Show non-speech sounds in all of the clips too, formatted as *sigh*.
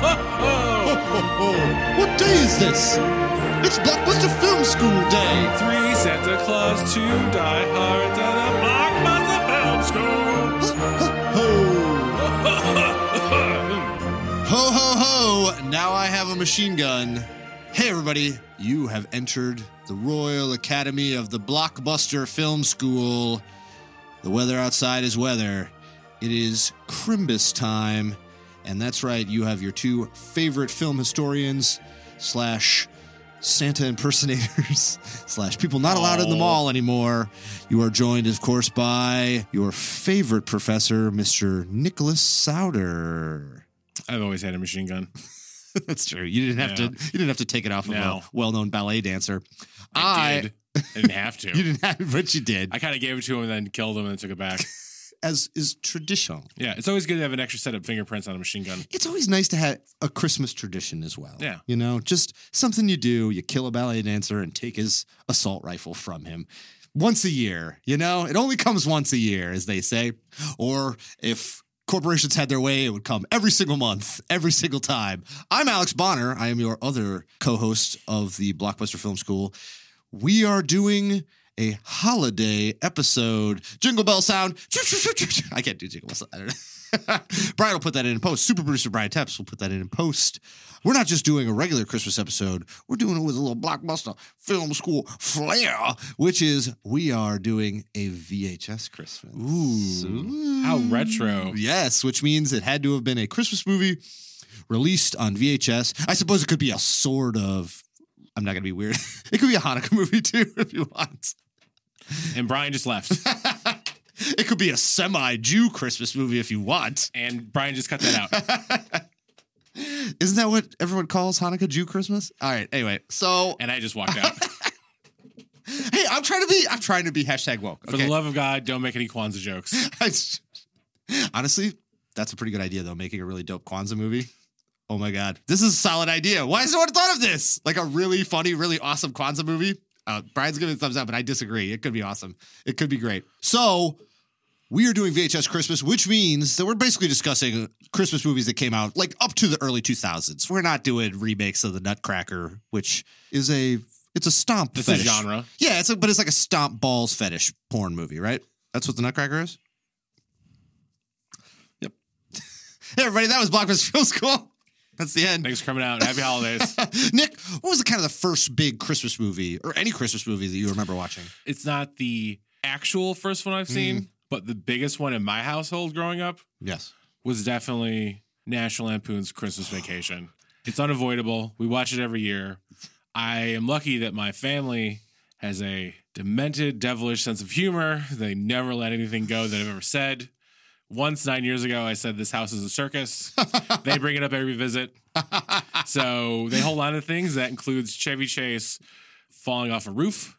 Oh, what day is this? It's Blockbuster Film School Day. Three Santa Claus, two Die Hard, and a Blockbuster Film School. Ho, ho, ho! Now I have a machine gun. Hey, everybody, you have entered the Royal Academy of the Blockbuster Film School. The weather outside is weather. It is Crimbus time. And that's right, you have your two favorite film historians slash Santa impersonators *laughs* slash people not allowed in the Oh. mall anymore. You are joined, of course, by your favorite professor, Mr. Nicholas Souter. I've always had a machine gun. *laughs* That's true. You didn't have Yeah. to. You didn't have to take it off of No. a well-known ballet dancer. I, did. I didn't have to. *laughs* You didn't have, but you did, I kind of gave it to him and then killed him and then took it back. As is tradition. Yeah, it's always good to have an extra set of fingerprints on a machine gun. It's always nice to have a Christmas tradition as well. Yeah. you know, just something you do. You kill a ballet dancer and take his assault rifle from him. Once a year, you know, it only comes once a year, as they say. Or if corporations had their way, it would come every single month, every single time. I'm Alex Bonner. I am your other co host of the Blockbuster Film School. We are doing a holiday episode. Jingle bell sound. I can't do jingle bell sound. I don't know. *laughs* Brian will put that in in post. Super producer Brian Tepps will put that in in post. We're not just doing a regular Christmas episode. We're doing it with a little blockbuster film school flair, which is we are doing a VHS Christmas. Ooh, how retro. Yes, which means it had to have been a Christmas movie released on VHS. I suppose it could be a sort of. I'm not going to be weird. *laughs* It could be a Hanukkah movie too, *laughs* if you want. And Brian just left. *laughs* It could be a semi-Jew Christmas movie if you want. And Brian just cut that out. *laughs* Isn't that what everyone calls Hanukkah Jew Christmas? All right. Anyway, so And I just walked out. *laughs* hey, I'm trying to be. I'm trying to be hashtag woke. For the love of God, don't make any Kwanzaa jokes. Honestly, that's a pretty good idea though. Making a really dope Kwanzaa movie. Oh my god, this is a solid idea. Why has no one thought of this? Like a really funny, really awesome Kwanzaa movie. Uh, Brian's giving a thumbs up, but I disagree. It could be awesome. It could be great. So we are doing VHS Christmas, which means that we're basically discussing Christmas movies that came out like up to the early 2000s. We're not doing remakes of the Nutcracker, which is a it's a stomp It's a fetish. genre. Yeah, it's a, but it's like a stomp balls fetish porn movie, right? That's what the Nutcracker is. Yep. *laughs* hey, everybody, that was Blockbuster Film School. That's the end. Thanks for coming out. Happy holidays. *laughs* Nick, what was the kind of the first big Christmas movie or any Christmas movie that you remember watching? It's not the actual first one I've seen, mm. but the biggest one in my household growing up Yes. was definitely National Lampoon's Christmas Vacation. *sighs* It's unavoidable. We watch it every year. I am lucky that my family has a demented, devilish sense of humor. They never let anything go that I've ever said. Once nine years ago, I said this house is a circus. *laughs* they bring it up every visit. So they hold on to things. That includes Chevy Chase falling off a roof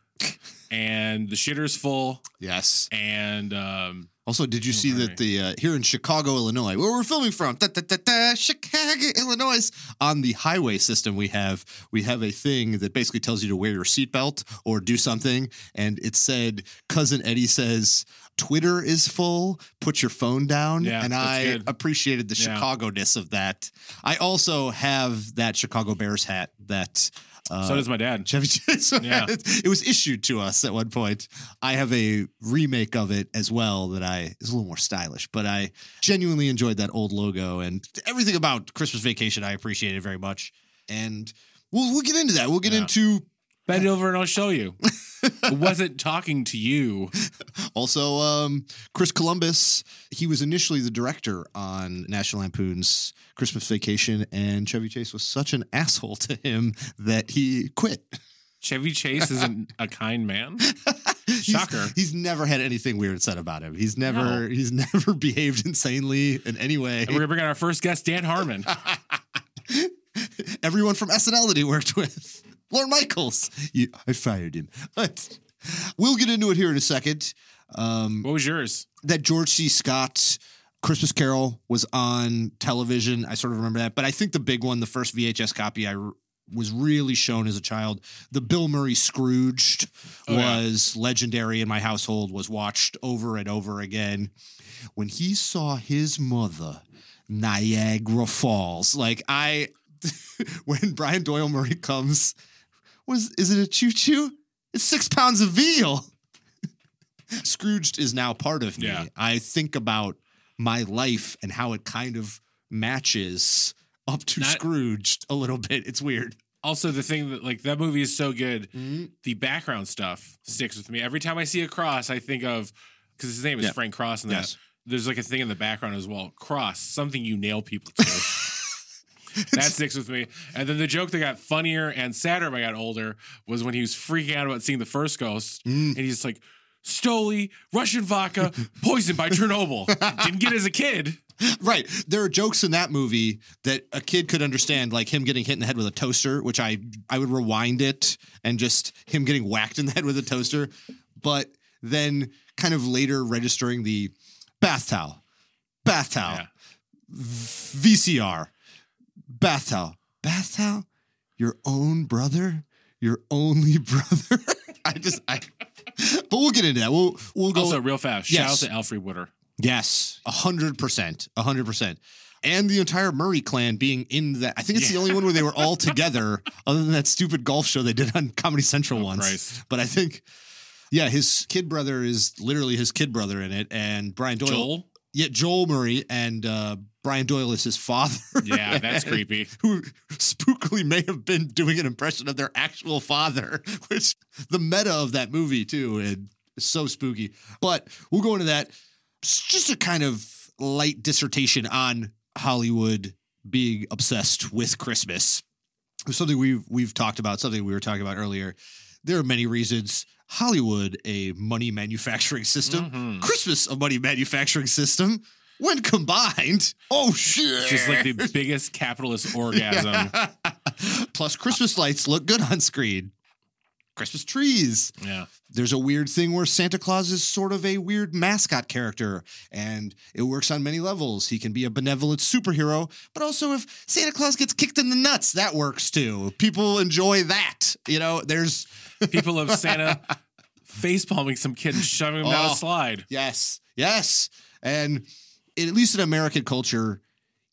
and the shitter's full. Yes. And um, Also, did you see that the uh, here in Chicago, Illinois, where we're filming from, da, da, da, da, Chicago, Illinois, on the highway system we have, we have a thing that basically tells you to wear your seatbelt or do something, and it said, cousin Eddie says. Twitter is full. Put your phone down, Yeah, and I good. appreciated the Yeah. Chicago ness of that. I also have that Chicago Bears hat that uh, so does my dad. Chevy Chase. *laughs* Yeah. it was issued to us at one point. I have a remake of it as well that I is a little more stylish, but I genuinely enjoyed that old logo and everything about Christmas Vacation. I appreciated very much, and we'll we'll get into that. We'll get Yeah. into Bend over and I'll show you. it wasn't talking to you. also um, Chris Columbus. He was initially the director on National Lampoon's Christmas Vacation, and Chevy Chase was such an asshole to him that he quit. Chevy Chase isn't a kind man. *laughs* He's- Shocker. He's, never had anything weird said about him. He's never No. he's never *laughs* behaved insanely in any way. And we're gonna bring on our first guest, Dan Harmon. *laughs* Everyone from SNL that he worked with, Lorne Michaels. You, I fired him. But we'll get into it here in a second. Um, What was yours? that George C. Scott Christmas Carol was on television. I sort of remember that, but I think the big one, the first VHS copy I r- was really shown as a child, the Bill Murray Scrooged Oh, yeah. was legendary in my household. Was watched over and over again. When he saw his mother Niagara Falls. Like I, *laughs* when Brian Doyle Murray comes, was is it a choo choo? It's six pounds of veal. *laughs* Scrooged is now part of me. Yeah. I think about my life and how it kind of matches up to Not- Scrooged a little bit. It's weird. Also, the thing that like that movie is so good, mm-hmm. the background stuff sticks with me. Every time I see a cross, I think of because his name is Yeah. Frank Cross, and that Yes. there's like a thing in the background as well. Cross, something you nail people to. *laughs* *laughs* that sticks with me. And then the joke that got funnier and sadder when I got older was when he was freaking out about seeing the first ghost, Mm. and he's like, "Stoli, Russian vodka, *laughs* poisoned by Chernobyl." Didn't get it as a kid. *laughs* Right. There are jokes in that movie that a kid could understand, like him getting hit in the head with a toaster, which I I would rewind it and just him getting whacked in the head with a toaster. But then kind of later registering the bath towel, bath towel, Yeah. VCR, bath towel, your own brother, your only *laughs* brother. I just I but we'll get into that. We'll we'll go Also, real fast, Yes. shout out to Alfre Woodard. Yes, a hundred percent, a hundred percent, and the entire Murray clan being in that. I think it's the only one where they were all *laughs* together, other than that stupid golf show they did on Comedy Central Oh, once. Christ. But I think, yeah, his kid brother is literally his kid brother in it, and Brian Doyle. Joel. Yeah, Joel Murray and uh, Brian Doyle is his father. *laughs* Yeah, that's creepy. *laughs* Who spookily may have been doing an impression of their actual father, *laughs* which the meta of that movie too, and so spooky. But we'll go into that. It's just a kind of light dissertation on Hollywood being obsessed with Christmas. Something we've we've talked about, something we were talking about earlier. There are many reasons. Hollywood, a money manufacturing system, Mhm. Christmas, a money manufacturing system. When combined, oh shit! Just like the *laughs* biggest capitalist orgasm. *laughs* Plus, Christmas lights look good on screen. Christmas trees. Yeah. There's a weird thing where Santa Claus is sort of a weird mascot character, and it works on many levels. He can be a benevolent superhero, but also if Santa Claus gets kicked in the nuts, that works too. People enjoy that. You know, there's *laughs* People of Santa face palming some kid and shoving him down Oh. a slide. Yes, yes. And at least in American culture,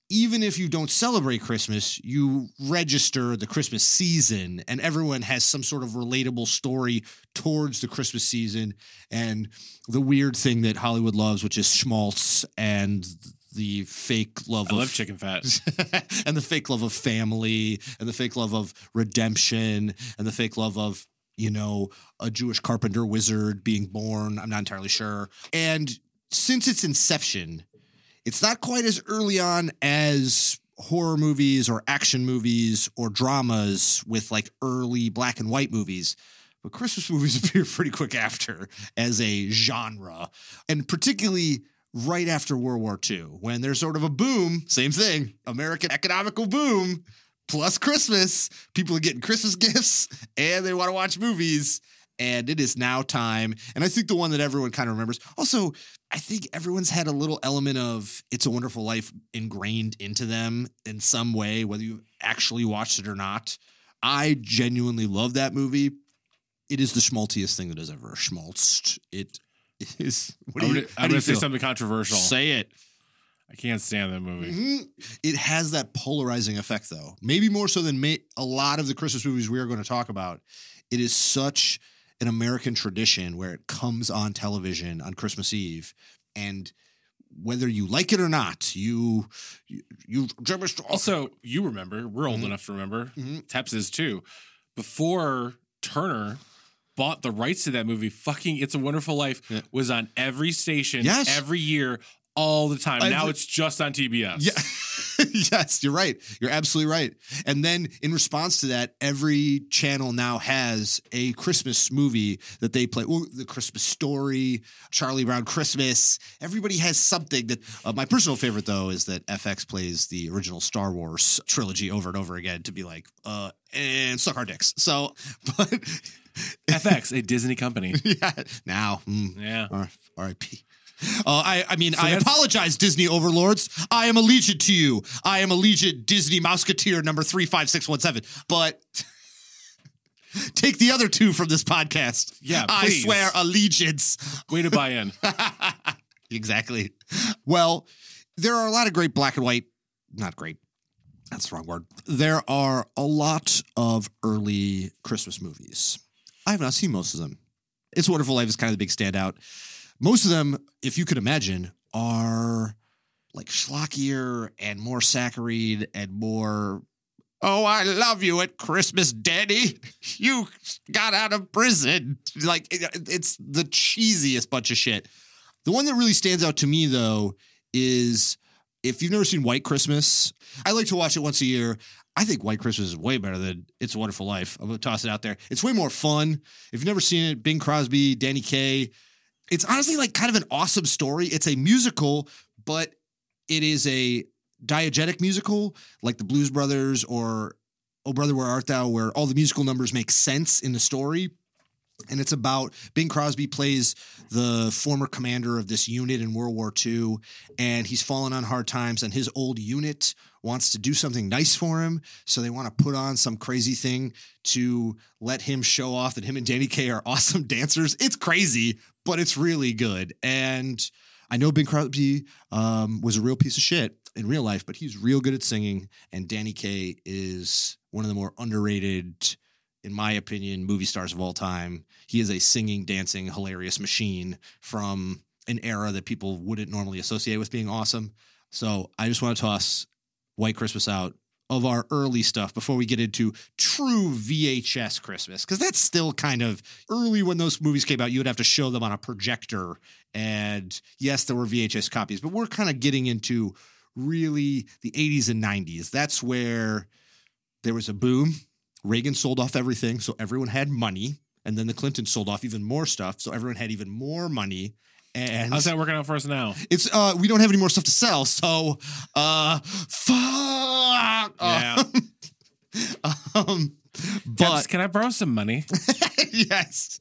even if you don't celebrate Christmas, you register the Christmas season, and everyone has some sort of relatable story towards the Christmas season. And the weird thing that Hollywood loves, which is schmaltz and the fake love I of love chicken fat. *laughs* and the fake love of family and the fake love of redemption and the fake love of you know a jewish carpenter wizard being born i'm not entirely sure and since its inception it's not quite as early on as horror movies or action movies or dramas with like early black and white movies but christmas *laughs* movies appear pretty quick after as a genre and particularly right after World War II, when there's sort of a boom, same thing, American economical boom, plus Christmas. People are getting Christmas gifts and they want to watch movies. And it is now time. And I think the one that everyone kind of remembers. Also, I think everyone's had a little element of It's a Wonderful Life ingrained into them in some way, whether you actually watched it or not. I genuinely love that movie. It is the schmaltiest thing that has ever schmaltzed. It is. What do I'm you, gonna, I'm gonna say feel? something controversial. Say it. I can't stand that movie. Mhm. It has that polarizing effect, though. Maybe more so than ma- a lot of the Christmas movies we are going to talk about. It is such an American tradition where it comes on television on Christmas Eve, and whether you like it or not, you you, you Also, you remember, we're old Mhm. enough to remember, Mhm. Teps is too. Before Turner bought the rights to that movie, fucking It's a Wonderful Life Yeah. was on every station Yes. every year, all the time. I now it's just on TBS. Yeah. *laughs* yes, you're right. You're absolutely right. And then in response to that, every channel now has a Christmas movie that they play. Well, the Christmas story, Charlie Brown Christmas. Everybody has something that uh, my personal favorite though is that FX plays the original Star Wars trilogy over and over again to be like, uh, and suck our dicks. So, *laughs* but FX, a Disney company. *laughs* yeah, now, mm, Yeah. R- R.I.P. *laughs* Uh, I, I mean, So I apologize, Disney overlords. I am allegiant to you. I am allegiant Disney Mouseketeer number 35617. But *laughs* take the other two from this podcast. Yeah, I swear allegiance. Way to buy in. *laughs* exactly. Well, there are a lot of great black and white, not great. That's the wrong word. There are a lot of early Christmas movies. I have not seen most of them. It's Wonderful Life is kind of the big standout. Most of them, if you could imagine, are like schlockier and more saccharine and more. Oh, I love you at Christmas, Daddy. You got out of prison. Like it's the cheesiest bunch of shit. The one that really stands out to me though is if you've never seen White Christmas, I like to watch it once a year. I think White Christmas is way better than It's a Wonderful Life. I'm gonna toss it out there. It's way more fun. If you've never seen it, Bing Crosby, Danny Kaye. It's honestly like kind of an awesome story. It's a musical, but it is a diegetic musical, like the Blues Brothers or Oh Brother Where Art Thou, where all the musical numbers make sense in the story. And it's about Bing Crosby plays the former commander of this unit in World War II, and he's fallen on hard times, and his old unit wants to do something nice for him. So they want to put on some crazy thing to let him show off that him and Danny Kaye are *laughs* awesome dancers. It's crazy, but it's really good. And I know Bing Crosby um, was a real piece of shit in real life, but he's real good at singing. And Danny Kaye is one of the more underrated, in my opinion, movie stars of all time. He is a singing, dancing, hilarious machine from an era that people wouldn't normally associate with being awesome. So I just want to toss White Christmas out of our early stuff before we get into true VHS Christmas. Because that's still kind of early when those movies came out. You would have to show them on a projector. And yes, there were VHS copies, but we're kind of getting into really the 80s and 90s. That's where there was a boom. Reagan sold off everything, so everyone had money. And then the Clintons sold off even more stuff, so everyone had even more money. And How's that working out for us now? it's uh we don't have any more stuff to sell, so uh fuck. Yeah. *laughs* um Debs, but can I borrow some money? *laughs* yes.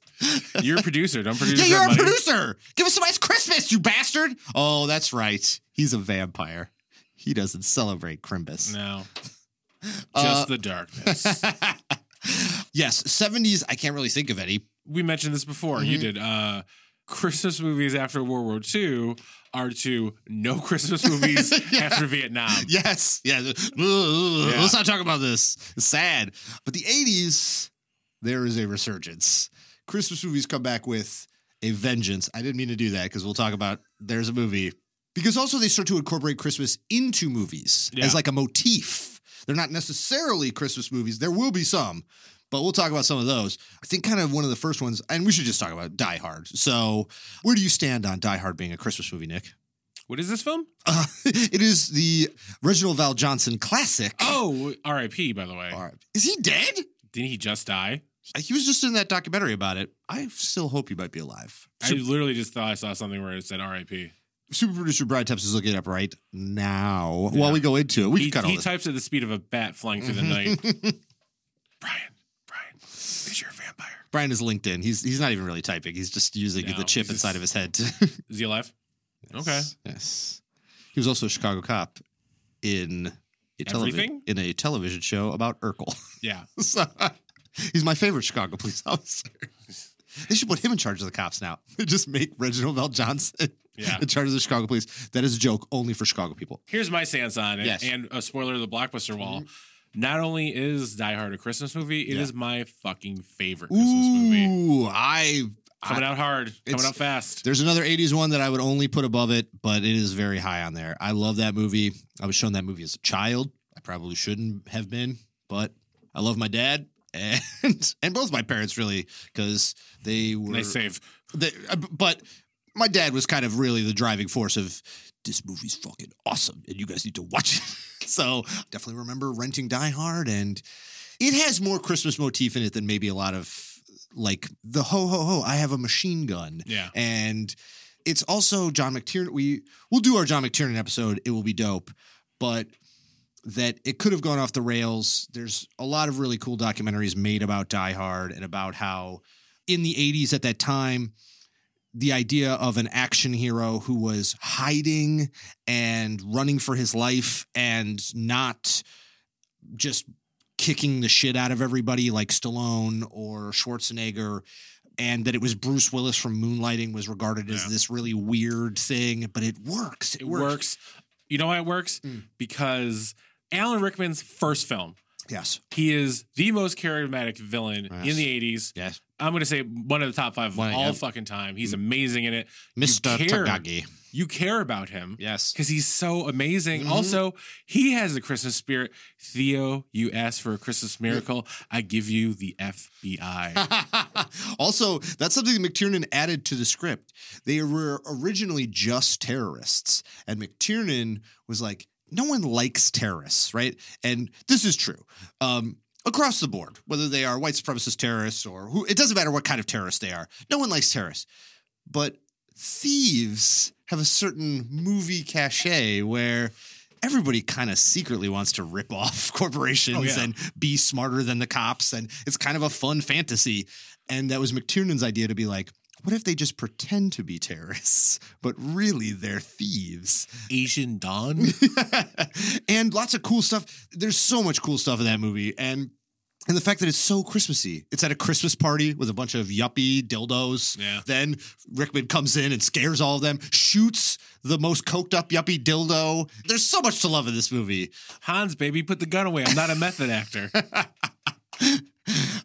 You're a producer. Don't produce Yeah, you're a money. producer. Give us some nice Christmas, you bastard. Oh, that's right. He's a vampire. He doesn't celebrate Crimbus. No, *laughs* just Uh, the darkness. yes, 70s, I can't really think of any. we mentioned this before. You Mhm. did. Uh, Christmas movies after World War II are to no *laughs* Christmas movies *laughs* Yeah. after Vietnam. Yes. Yeah. Let's not talk about this. It's sad. But the 80s, there is a resurgence. Christmas movies come back with a vengeance. I didn't mean to do that because we'll talk about there's a movie. Because also they start to incorporate Christmas into movies Yeah. as like a motif. They're not necessarily Christmas movies. There will be some, but we'll talk about some of those. I think kind of one of the first ones, and we should just talk about Die Hard. So, where do you stand on Die Hard being a Christmas movie, Nick? What is this film? Uh, *laughs* it is the Reginald VelJohnson classic. Oh, R.I.P. By the way, All right. Is he dead? didn't he just die? He was just in that documentary about it. I still hope he might be alive. I Super, literally just thought I saw something where it said R.I.P. super producer Brian Tepps is looking it up right now Yeah. while we go into it. We He, can cut all he this. types at the speed of a bat flying through the *laughs* night. *laughs* Brian, Brian, is your vampire? Brian is LinkedIn. He's he's not even really typing. He's just using No, the chip just- inside of his head. To, *laughs* Is he alive? Okay. Yes, Yes. He was also a Chicago cop in a television in a television show about Urkel. *laughs* Yeah. So, *laughs* he's my favorite Chicago police officer. They should put him in charge of the cops now. Just make Reginald VelJohnson Yeah. in charge of the Chicago police. That is a joke only for Chicago people. Here's my stance on it, Yes. and a spoiler of the blockbuster wall. Mm-hmm. Not only is Die Hard a Christmas movie, it is Yeah. my fucking favorite Christmas movie. Ooh, I, Coming I- out hard, coming out fast. There's another 80s one that I would only put above it, but it is very high on there. I love that movie. I was shown that movie as a child. I probably shouldn't have been, but I love my dad *laughs* and and both my parents really because they were Nice save. they, uh, but my dad was kind of really the driving force of this movie's fucking awesome and you guys need to watch it. *laughs* so definitely remember renting Die Hard and it has more Christmas motif in it than maybe a lot of like the ho ho ho. I have a machine gun Yeah. and it's also John McTiernan. We we'll do our John McTiernan episode. It will be dope, but that it could have gone off the rails. There's a lot of really cool documentaries made about Die Hard and about how in the 80s at that time the idea of an action hero who was hiding and running for his life and not just kicking the shit out of everybody like Stallone or Schwarzenegger and that it was Bruce Willis from Moonlighting was regarded as this really weird thing, but it works. It, It works. works. You know why it works? Mm. Because Alan Rickman's first film, Yes. he is the most charismatic villain Yes. in the 80s. Yes. I'm going to say one of the top five of One- all fucking time. He's amazing in it. Mr. care. Takagi. You care about him Yes. because he's so amazing. Mhm. Also, he has the Christmas spirit. Theo, you asked for a Christmas miracle. I give you the FBI. *laughs* also, that's something McTiernan added to the script. They were originally just terrorists, and McTiernan was like, no one likes terrorists, right? And this is true. Um, across the board, whether they are white supremacist terrorists or who, it doesn't matter what kind of terrorists they are. No one likes terrorists. But thieves have a certain movie cachet where everybody kind of secretly wants to rip *laughs* off corporations Oh, yeah. and be smarter than the cops. And it's kind of a fun fantasy. And that was McTiernan's idea to be like, what if they just pretend to be terrorists, *laughs* but really they're thieves? Asian Dawn? *laughs* and lots of cool stuff. There's so much cool stuff in that movie. And and the fact that it's so Christmassy. It's at a Christmas party with a bunch of yuppie dildos. Yeah. Then Rickman comes in and scares all of them, shoots the most coked up yuppie dildo. There's so much to love in this movie. Hans, baby, put the gun away. I'm not a method actor. *laughs*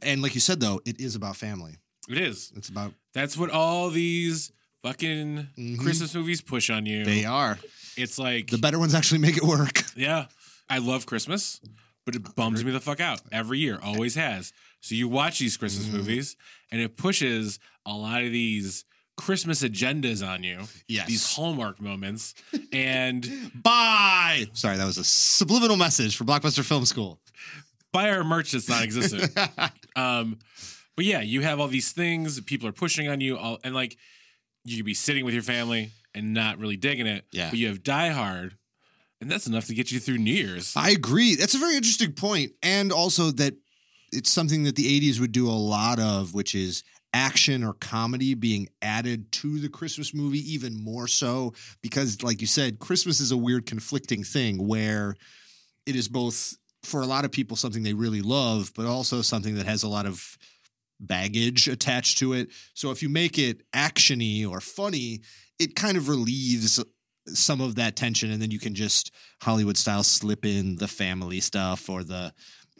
And like you said, though, it is about family. It is. It's about That's what all these fucking Mhm. Christmas movies push on you. they are. It's like, The better ones actually make it work. *laughs* yeah, I love Christmas, but it bums me the fuck out every year. Always has. So you watch these Christmas Mhm. movies, and it pushes a lot of these Christmas agendas on you. Yes. These hallmark moments, *laughs* and Bye. Sorry, that was a subliminal message for Blockbuster Film School. buy our merch that's not existent. *laughs* Um, but yeah, you have all these things people are pushing on you, all, and like you could be sitting with your family and not really digging it. Yeah. But you have Die Hard, and that's enough to get you through New Year's. I agree. That's a very interesting point, and also that it's something that the '80s would do a lot of, which is action or comedy being added to the Christmas movie, even more so because, like you said, Christmas is a weird conflicting thing where it is both for a lot of people something they really love, but also something that has a lot of baggage attached to it. So if you make it actiony or funny, it kind of relieves some of that tension and then you can just Hollywood style slip in the family stuff or the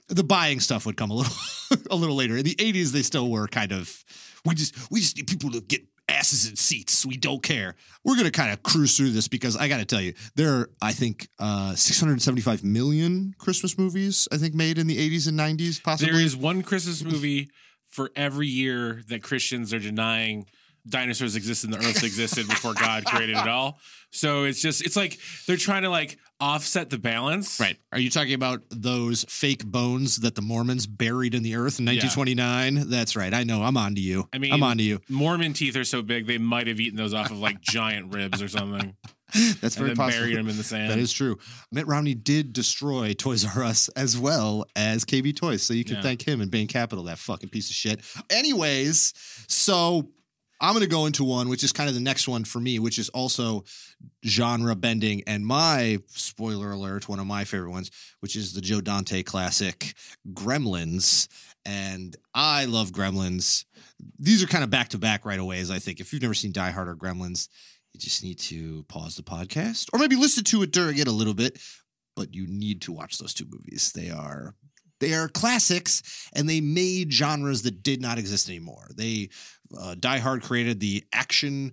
the buying stuff would come a little *laughs* a little later. In the 80s they still were kind of we just we just need people to get asses in seats. We don't care. We're going to kind of cruise through this because I got to tell you, there are I think uh 675 million Christmas movies I think made in the 80s and 90s possibly. There is one Christmas movie for every year that Christians are denying dinosaurs existed and the earth existed before God created it all. So it's just it's like they're trying to like offset the balance. Right. Are you talking about those fake bones that the Mormons buried in the earth in 1929? That's right. I know. I'm on to you. I mean- I'm on to you. Mormon teeth are so big they might have eaten those off of like giant ribs or something. *laughs* That's very possible. buried them in the sand. That is true. Mitt Romney did destroy Toys R Us as well as KB Toys, so you can Yeah. thank him and Bain Capital, that fucking piece of shit. Anyways, so I'm going to go into one, which is kind of the next one for me, which is also genre bending, and my spoiler alert, one of my favorite ones, which is the Joe Dante classic Gremlins. And I love Gremlins. These are kind of back to back right away, as I think. If you've never seen Die Hard or Gremlins, you just need to pause the podcast or maybe listen to it during it a little bit. But you need to watch those two movies. They are they are classics, and they made genres that did not exist anymore. They uh, Die Hard created the action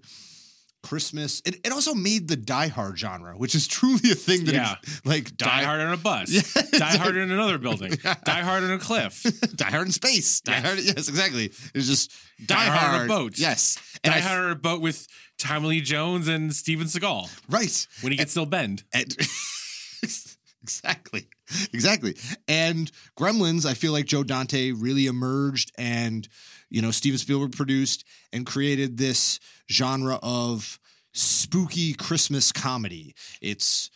Christmas. It, it also made the Die Hard genre, which is *laughs* truly a thing that Yeah. ex- like Die Hard on a bus. *laughs* *laughs* Yeah, Die Hard in another building. Die Hard on a cliff. Die Hard in space. Die Yes. Hard. Yes, exactly. It's just Die, Die Hard on a boat. Yes, Die I- Hard on a boat with Tommy Lee Jones and Steven Seagal Right. when he gets still bend. And *laughs* exactly. Exactly. And Gremlins, I feel like Joe Dante really emerged and, you know, Steven Spielberg produced and created this genre of spooky Christmas comedy. It's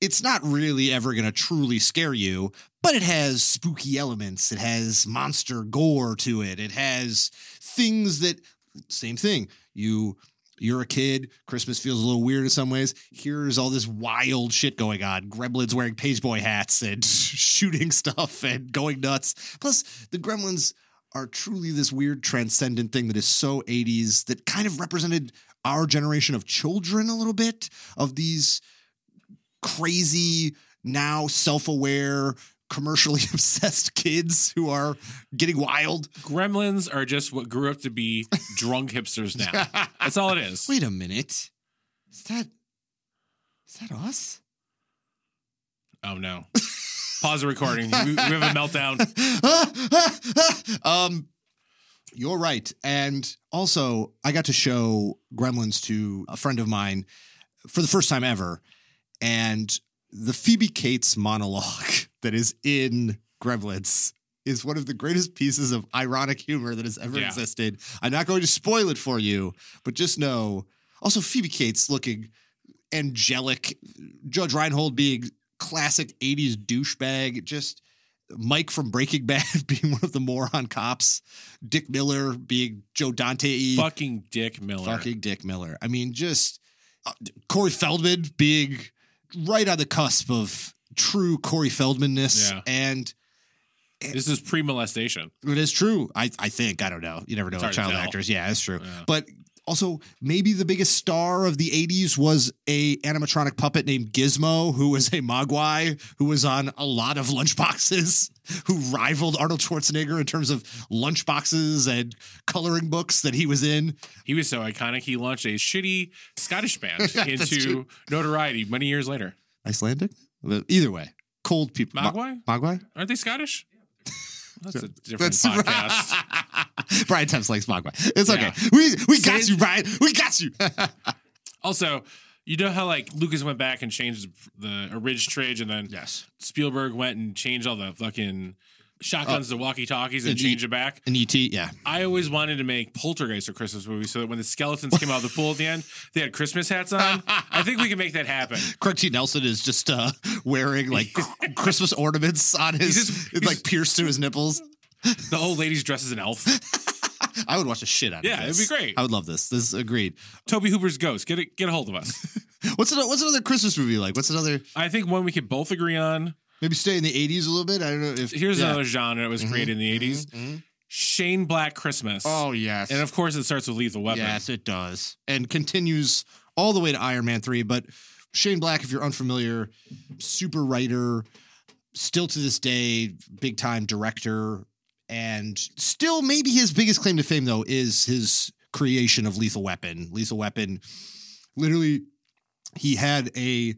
it's not really ever going to truly scare you, but it has spooky elements. It has monster gore to it. It has things that same thing. You you're a kid. Christmas feels a little weird in some ways. Here's all this wild shit going on. Gremlins wearing pageboy hats and *laughs* shooting stuff and going nuts. Plus, the Gremlins are truly this weird transcendent thing that is so 80s that kind of represented our generation of children a little bit of these crazy, now self aware, commercially *laughs* obsessed kids who are getting wild. Gremlins are just what grew up to be drunk hipsters now. *laughs* That's all it is. Wait a minute. Is that is that us? Oh no. Pause the recording. We, we have a meltdown. *laughs* um you're right. And also, I got to show Gremlins to a friend of mine for the first time ever. And the Phoebe Cates monologue *laughs* that is in Gremlins is one of the greatest pieces of ironic humor that has ever Yeah. existed. I'm not going to spoil it for you, but just know also Phoebe Cates looking angelic, Judge Reinhold being classic 80s douchebag, just Mike from Breaking *laughs* Bad *laughs* being one of the moron cops, Dick Miller being Joe Dante Fucking Dick Miller. fucking Dick Miller. I mean, just uh, Corey Feldman being right on the cusp of true Corey Feldmanness. Yeah. And This is pre-molestation. it is true. I, I think. I don't know. You never know with child actors. Yeah, it's true. Yeah. But also, maybe the biggest star of the 80s was a animatronic puppet named Gizmo, who was a Mogwai, who was on a lot of lunchboxes, *laughs* who rivaled Arnold Schwarzenegger in terms of lunchboxes and coloring books that he was in. He was so iconic. He launched a shitty Scottish band *laughs* That's into notoriety many years later. Icelandic? Either way, cold people. Mogwai? Mogwai? Aren't they Scottish? *laughs* That's a different podcast. *laughs* Brian Temps likes Mogwai. It's okay. Yeah. We we got Sand- you, Brian. We got you. *laughs* Also, you know how like Lucas went back and changed the Ridge Tridge, and then yes. Spielberg went and changed all the fucking shotguns to walkie talkies and and changed it back. And ET, yeah. I always wanted to make Poltergeist a Christmas movie so that when the skeletons came out of the pool at the end, they had Christmas hats on. I think we can make that happen. *laughs* Craig T. Nelson is just uh, wearing like Christmas ornaments on his, just- it's, like pierced to his nipples. The old lady's dressed as an elf. *laughs* I would watch the shit out of Yeah, this. it'd be great. I would love this. This is agreed. Tobe Hooper's Ghost. Get it, get a hold of us. *laughs* What's another, what's another Christmas movie like? What's another? I think one we could both agree on. Maybe stay in the '80s a little bit. I don't know if Here's yeah. another genre that was Mhm, created in the 80s. mhm. Shane Black Christmas. Oh yes, And of course, it starts with Lethal Weapon. Yes, it does. And continues all the way to Iron Man 3. But Shane Black, if you're unfamiliar, super writer, still to this day, big time director. And still, maybe his biggest claim to fame, though, is his creation of Lethal Weapon. Lethal Weapon, literally, he had a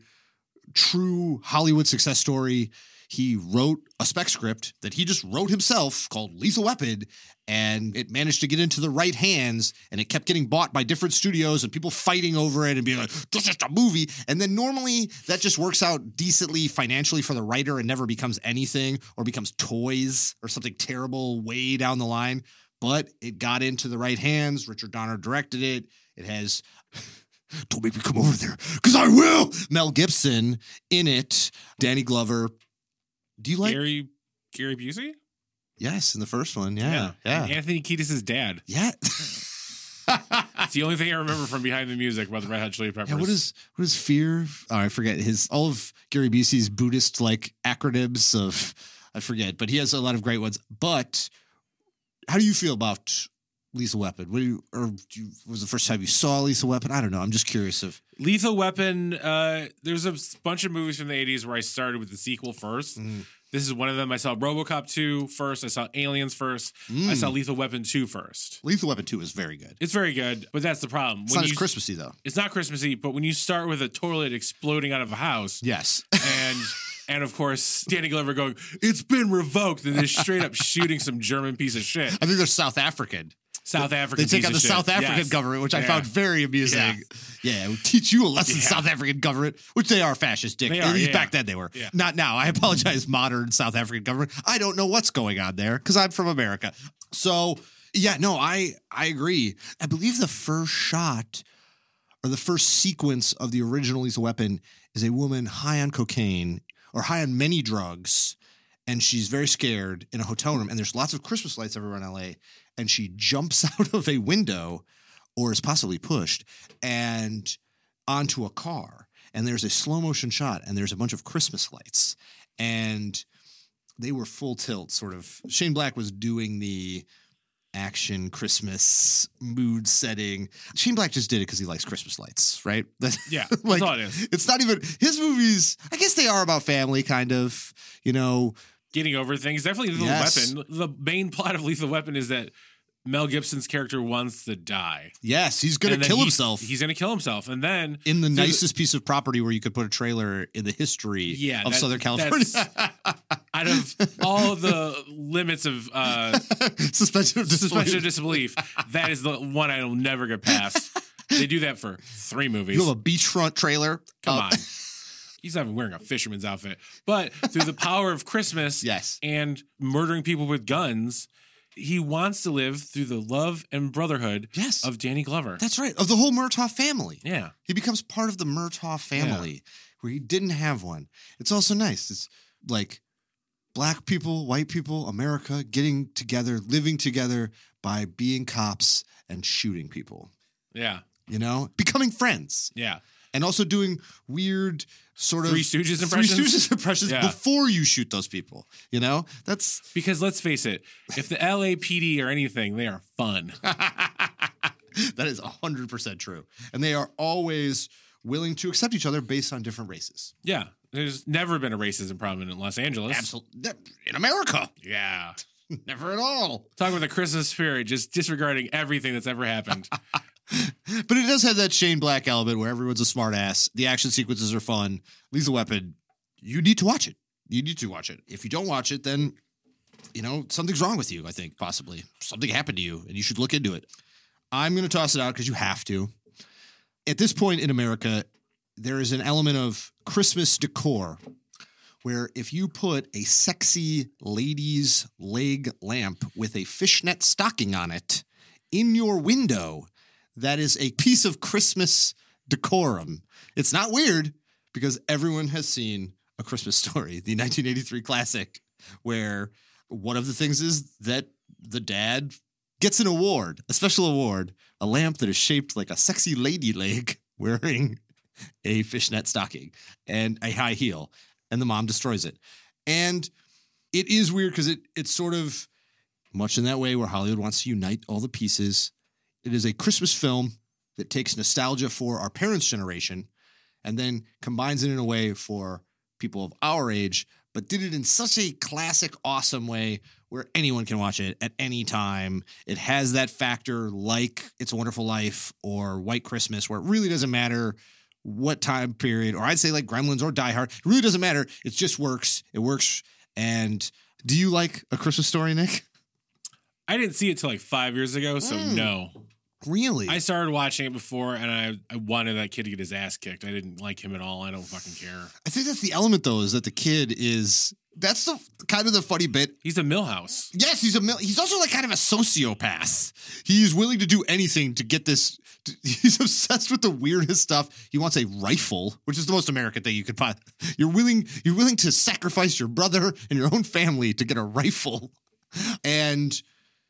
true Hollywood success story. He wrote a spec script that he just wrote himself called Lethal Weapon, and it managed to get into the right hands and it kept getting bought by different studios and people fighting over it and being like this is a movie. And then normally that just works out decently financially for the writer and never becomes anything or becomes toys or something terrible way down the line. But it got into the right hands. Richard donner directed it. It has *laughs* don't make me come over there because i will! Mel gibson in it. Danny glover. Do you like Gary Gary Busey? Yes in the first one yeah yeah And Anthony Kiedis' dad. yeah. *laughs* *laughs* It's the only thing I remember from behind the music about the Red Hot Chili Peppers. Yeah, what is what is fear? Oh, I forget his all of Gary Busey's Buddhist like acronyms of I forget, but he has a lot of great ones. But how do you feel about Lethal Weapon? What do you or do you, was the first time you saw Lethal Weapon? I don't know. I'm just curious of Lethal Weapon? Uh, there's a bunch of movies from the 80s where I started with the sequel first. Mm. This is one of them. I saw Robocop 2 first. I saw Aliens first. I saw mm. Lethal Weapon 2 first. Lethal Weapon Two is very good. It's very good, but that's the problem. It's When not you- Christmassy though. It's not Christmassy, but when you start with a toilet exploding out of a house Yes. and *laughs* and of course Danny Glover going, "It's been revoked," and they're straight up shooting some German piece of shit. I think they're South African. South African. They take on the of shit. South African Yes. government, which I found very amusing. Yeah. Yeah, we'll teach you a lesson, Yeah. South African government, which they are fascist, dick. They At are, least yeah. back then they were. Yeah. Not now. I *laughs* apologize, modern South African government. I don't know what's going on there because I'm from America. So yeah, no, I I agree. I believe the first shot or the first sequence of the original Lethal Weapon is a woman high on cocaine or high on many drugs, and she's very scared in a hotel room. And there's lots of Christmas lights everywhere in LA, and she jumps *laughs* out of a window or is possibly pushed and onto a car. And there's a slow motion shot, and there's a bunch of Christmas lights, and they were full tilt, sort of. Shane Black was doing the action Christmas mood setting. Shane Black just did it because he likes Christmas lights, right? *laughs* Yeah, like, that's all it is. it's not even his movies. I guess they are about family, kind of. You know, Getting over things. Definitely Lethal Yes. Weapon. The main plot of Lethal Weapon is that Mel Gibson's character wants to die. yes, he's gonna kill he's- himself He's going to kill himself. And then in the nicest piece of property where you could put a trailer in the history Yeah, of that- Southern California. *laughs* *laughs* out of all of the limits of uh, *laughs* Suspension of suspension of disbelief. disbelief, that is the one I'll never get past. They do that for three movies. You have a beachfront trailer. Come Uh, on. He's not even wearing a fisherman's outfit. But through the power of Christmas *laughs* Yes. and murdering people with guns, he wants to live through the love and brotherhood Yes. of Danny Glover. That's right. Of the whole Murtaugh family. yeah. He becomes part of the Murtaugh family where he didn't have one. It's also nice. It's like black people, white people, America getting together, living together by being cops and shooting people, Yeah. You know, becoming friends Yeah. and also doing weird sort of Three Stooges impressions. Three? Stooges impressions Yeah. before you shoot those people, you know? That's Because let's face it, if the LAPD are anything, they are fun. *laughs* that is 100% true. And they are always willing to accept each other based on different races. Yeah. There's never been a racism problem in Los Angeles. Absolutely. In America. Yeah. *laughs* Never at all. Talking about the Christmas spirit, just disregarding everything that's ever happened. *laughs* *laughs* But it does have that Shane Black element where everyone's a smartass. The action sequences are fun. Lethal Weapon, you need to watch it. You need to watch it. If you don't watch it, then you know something's wrong with you. I think possibly something happened to you, and you should look into it. I'm going to toss it out because you have to. At this point in America, there is an element of Christmas decor where if you put a sexy lady's leg lamp with a fishnet stocking on it in your window, that is a piece of Christmas decorum. It's not weird because everyone has seen A Christmas Story, the 1983 classic, where one of the things is that the dad gets an award, a special award, a lamp that is shaped like a sexy lady leg *laughs* wearing a fishnet stocking and a high heel, and the mom destroys it. And it is weird because it it's sort of much in that way where Hollywood wants to unite all the pieces. It is a Christmas film that takes nostalgia for our parents' generation and then combines it in a way for people of our age, but did it in such a classic, awesome way where anyone can watch it at any time. It has that factor like It's a Wonderful Life or White Christmas, where it really doesn't matter what time period, or I'd say like Gremlins or Die Hard. It really doesn't matter. It just works. It works. And do you like A Christmas Story, Nick? I didn't see it till like five years ago, so Mm. no. Really? I started watching it before, and I, I wanted that kid to get his ass kicked. I didn't like him at all. I don't fucking care. I think that's the element though, is that the kid is that's the kind of the funny bit. He's a Milhouse. Yes, he's a mill he's also like kind of a sociopath. He's willing to do anything to get this. *laughs* he's obsessed with the weirdest stuff. He wants a rifle, which is the most American thing you could buy. You're willing you're willing to sacrifice your brother and your own family to get a rifle, and.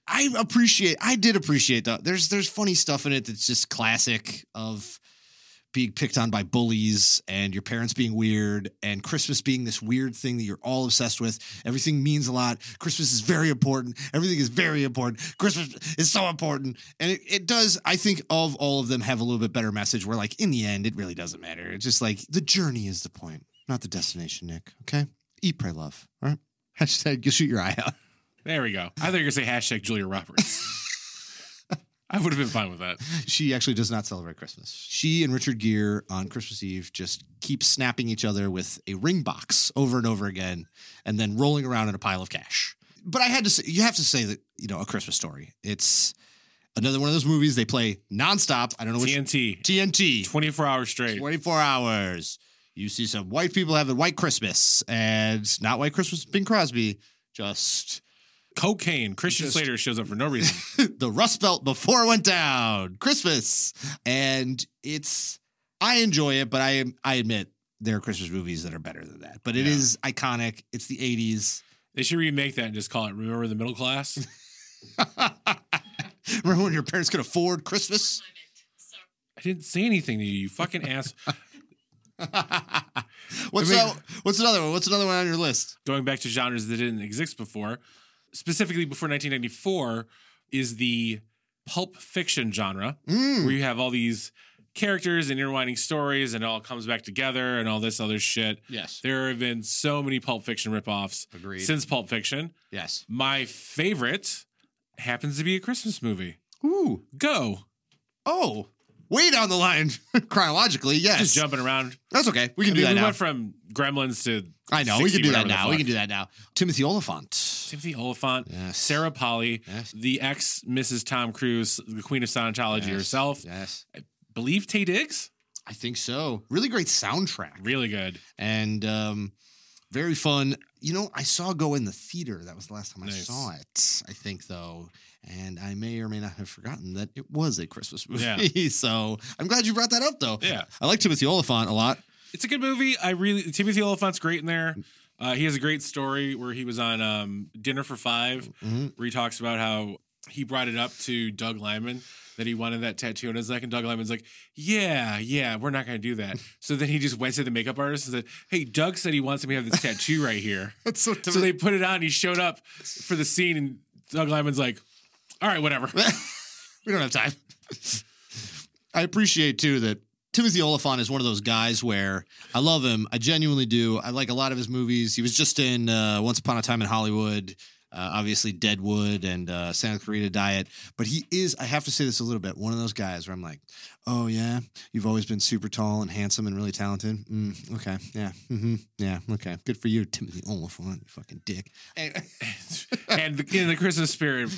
I appreciate. I did appreciate that. There's there's funny stuff in it that's just classic of being picked on by bullies and your parents being weird and Christmas being this weird thing that you're all obsessed with. Everything means a lot. Christmas is very important. Everything is very important. Christmas is so important. And it, it does, I think, of all of them have a little bit better message where, like, in the end, it really doesn't matter. It's just like the journey is the point, not the destination, Nick. Okay? Eat, pray, love. All right? *laughs* Hashtag, you'll shoot your eye out. There we go. I thought you were gonna say hashtag Julia Roberts. *laughs* I would have been fine with that. She actually does not celebrate Christmas. She and Richard Gere on Christmas Eve just keep snapping each other with a ring box over and over again and then rolling around in a pile of cash. But I had to say, you have to say that, you know, A Christmas Story. It's another one of those movies they play nonstop. I don't know which. TNT, TNT. 24 hours straight. 24 hours. You see some white people having white Christmas and not white Christmas, Bing Crosby, just Cocaine. Christian Just- Slater shows up for no reason. *laughs* the Rust Belt before it went down. Christmas. And it's I enjoy it, but I I admit there are Christmas movies that are better than that. But it Yeah. is iconic. It's the 80s. They should remake that and just call it Remember the Middle Class? *laughs* Remember when your parents could afford Christmas? I didn't say anything to you, you fucking ass. *laughs* what's I mean- that, what's another one? What's another one on your list? Going back to genres that didn't exist before, specifically before 1994, is the pulp fiction genre, Mm. where you have all these characters and intertwining stories, and it all comes back together, and all this other shit. Yes. There have been so many Pulp Fiction ripoffs Agreed. since Pulp Fiction. yes. My favorite happens to be a Christmas movie. Ooh. Go. Oh. Way down the line *laughs* chronologically. Yes. Just jumping around. That's okay. We I can do mean, that we now. went from Gremlins to I know. We can do that now. We can do that now. Timothy Olyphant. Timothy Olyphant, Yes. Sarah Polley, Yes. the ex Mrs. Tom Cruise, the Queen of Scientology Yes. herself. Yes. I believe Taye Diggs? I think so. Really great soundtrack. Really good. and um, very fun. You know, I saw Go in the theater. That was the last time I saw it. I think though, and I may or may not have forgotten that it was a Christmas movie. Yeah. *laughs* so I'm glad you brought that up though. Yeah. I like Timothy Olyphant a lot. It's a good movie. I really Timothy Olyphant's great in there. Uh, he has a great story where he was on um, Dinner for 5 Mhm. where he talks about how he brought it up to Doug Liman that he wanted that tattoo on his neck, and Doug Liman's like, "Yeah, yeah, we're not going to do that." *laughs* So then he just went to the makeup artist and said, "Hey, Doug said he wants me to have this tattoo right here." *laughs* That's so. So they put it on. He showed up for the scene, and Doug Liman's like, "All right, whatever." *laughs* we don't have time. I appreciate too that Timothy Olyphant is one of those guys where I love him. I genuinely do. I like a lot of his movies. He was just in uh, Once Upon a Time in Hollywood, uh, obviously Deadwood and uh, Santa Clarita Diet. But he is, I have to say this a little bit, one of those guys where I'm like, oh yeah, you've always been super tall and handsome and really talented. Mm, okay, yeah, hmm yeah, okay, good for you, Timothy Olyphant, you fucking dick. And- *laughs* and in the Christmas spirit,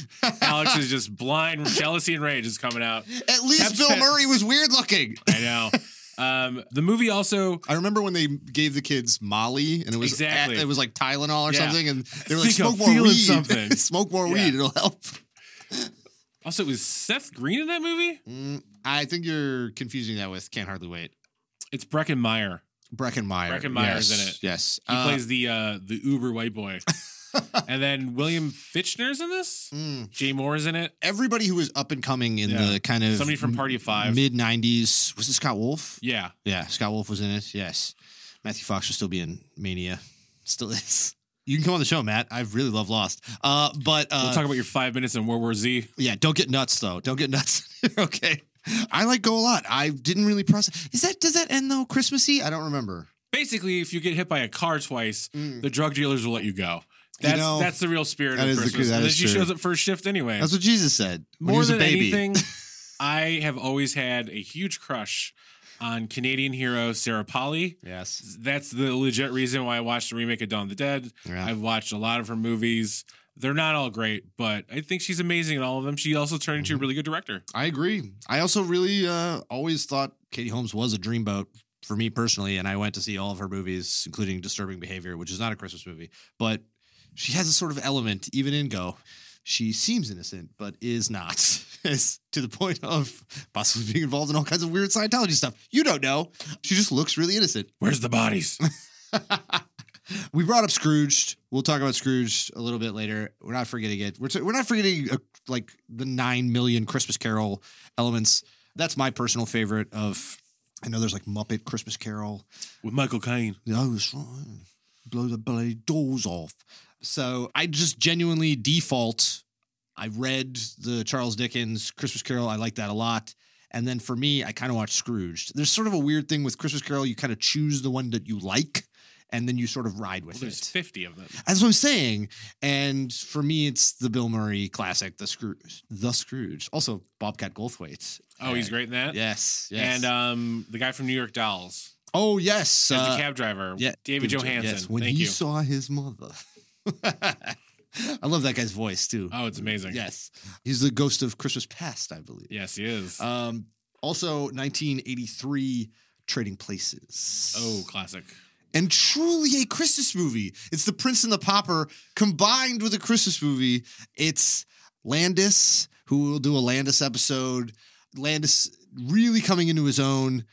Alex is just blind jealousy and rage is coming out. At least Bill Pet- Murray was weird looking. I know. *laughs* Um, the movie also I remember when they gave the kids Molly, and it was Exactly. it was like Tylenol or Yeah. something, and they were like, think *laughs* "Smoke more weed, something." smoke more Yeah. weed, it'll help." also was Seth Green in that movie. Mm, I think you're confusing that with "Can't Hardly Wait." It's Breckin Meyer. Breckin Meyer. Breckenmeyer's yes, in it. Yes, He Uh, plays the uh, the Uber white boy. *laughs* *laughs* and then William Fichtner's in this. mm, Jay Mohr's in it. everybody who was up and coming in Yeah. the kind of Somebody from Party of Five. mid '90s was it Scott Wolf? yeah, Yeah, Scott Wolf was in it. Yes, Matthew Fox will still be in Mania. Still is. You can come on the show, Matt. I really love Lost. Uh, but uh, we'll talk about your five minutes in World War Z. Yeah, don't get nuts though. Don't get nuts. *laughs* okay. I like Go a lot. I didn't really process. Is that does that end though Christmassy? I don't remember. Basically, if you get hit by a car twice, Mm. the drug dealers will let you go. That's know, that's the real spirit that of is the- Christmas. that and then she shows up first shift anyway. That's what Jesus said. More a than baby. anything, *laughs* I have always had a huge crush on Canadian hero Sarah Polley. Yes. That's the legit reason why I watched the remake of Dawn of the Dead. Yeah. I've watched a lot of her movies. They're not all great, but I think she's amazing in all of them. She also turned into a Mhm. really good director. I agree. I also really uh, always thought Katie Holmes was a dreamboat for me personally, and I went to see all of her movies, including Disturbing Behavior, which is not a Christmas movie, but she has a sort of element, even in Go. She seems innocent, but is not. *laughs* It's to the point of possibly being involved in all kinds of weird Scientology stuff. You don't know. She just looks really innocent. Where's the bodies? *laughs* *laughs* we brought up Scrooged. We'll talk about Scrooged a little bit later. We're not forgetting it. We're, t- we're not forgetting uh, like the nine million Christmas Carol elements. That's my personal favorite. Of I know there's like Muppet Christmas Carol. With Michael Caine. Oh, that's right. Blow the bloody doors off. So I just genuinely default. I read the Charles Dickens Christmas Carol. I like that a lot. And then for me, I kind of watch Scrooged. There's sort of a weird thing with Christmas Carol. You kind of choose the one that you like, and then you sort of ride with Well, there's it. 50 of them. That's what I'm saying. And for me, it's the Bill Murray classic, The Scrooge. The Scrooge. Also, Bobcat Goldthwait. Oh, he's great in that. Yes. Yes. And um, the guy from New York Dolls oh, yes. as uh, the cab driver. yeah, David David Jo- Johansen. yes, when Thank he you. saw his mother. *laughs* I love that guy's voice too. oh, it's amazing. yes, he's the ghost of Christmas past, I believe. Yes, he is. Um, also, 1983, Trading Places. oh, classic. and truly a Christmas movie. It's The Prince and the Pauper combined with a Christmas movie. It's Landis, who will do a Landis episode. Landis really coming into his own.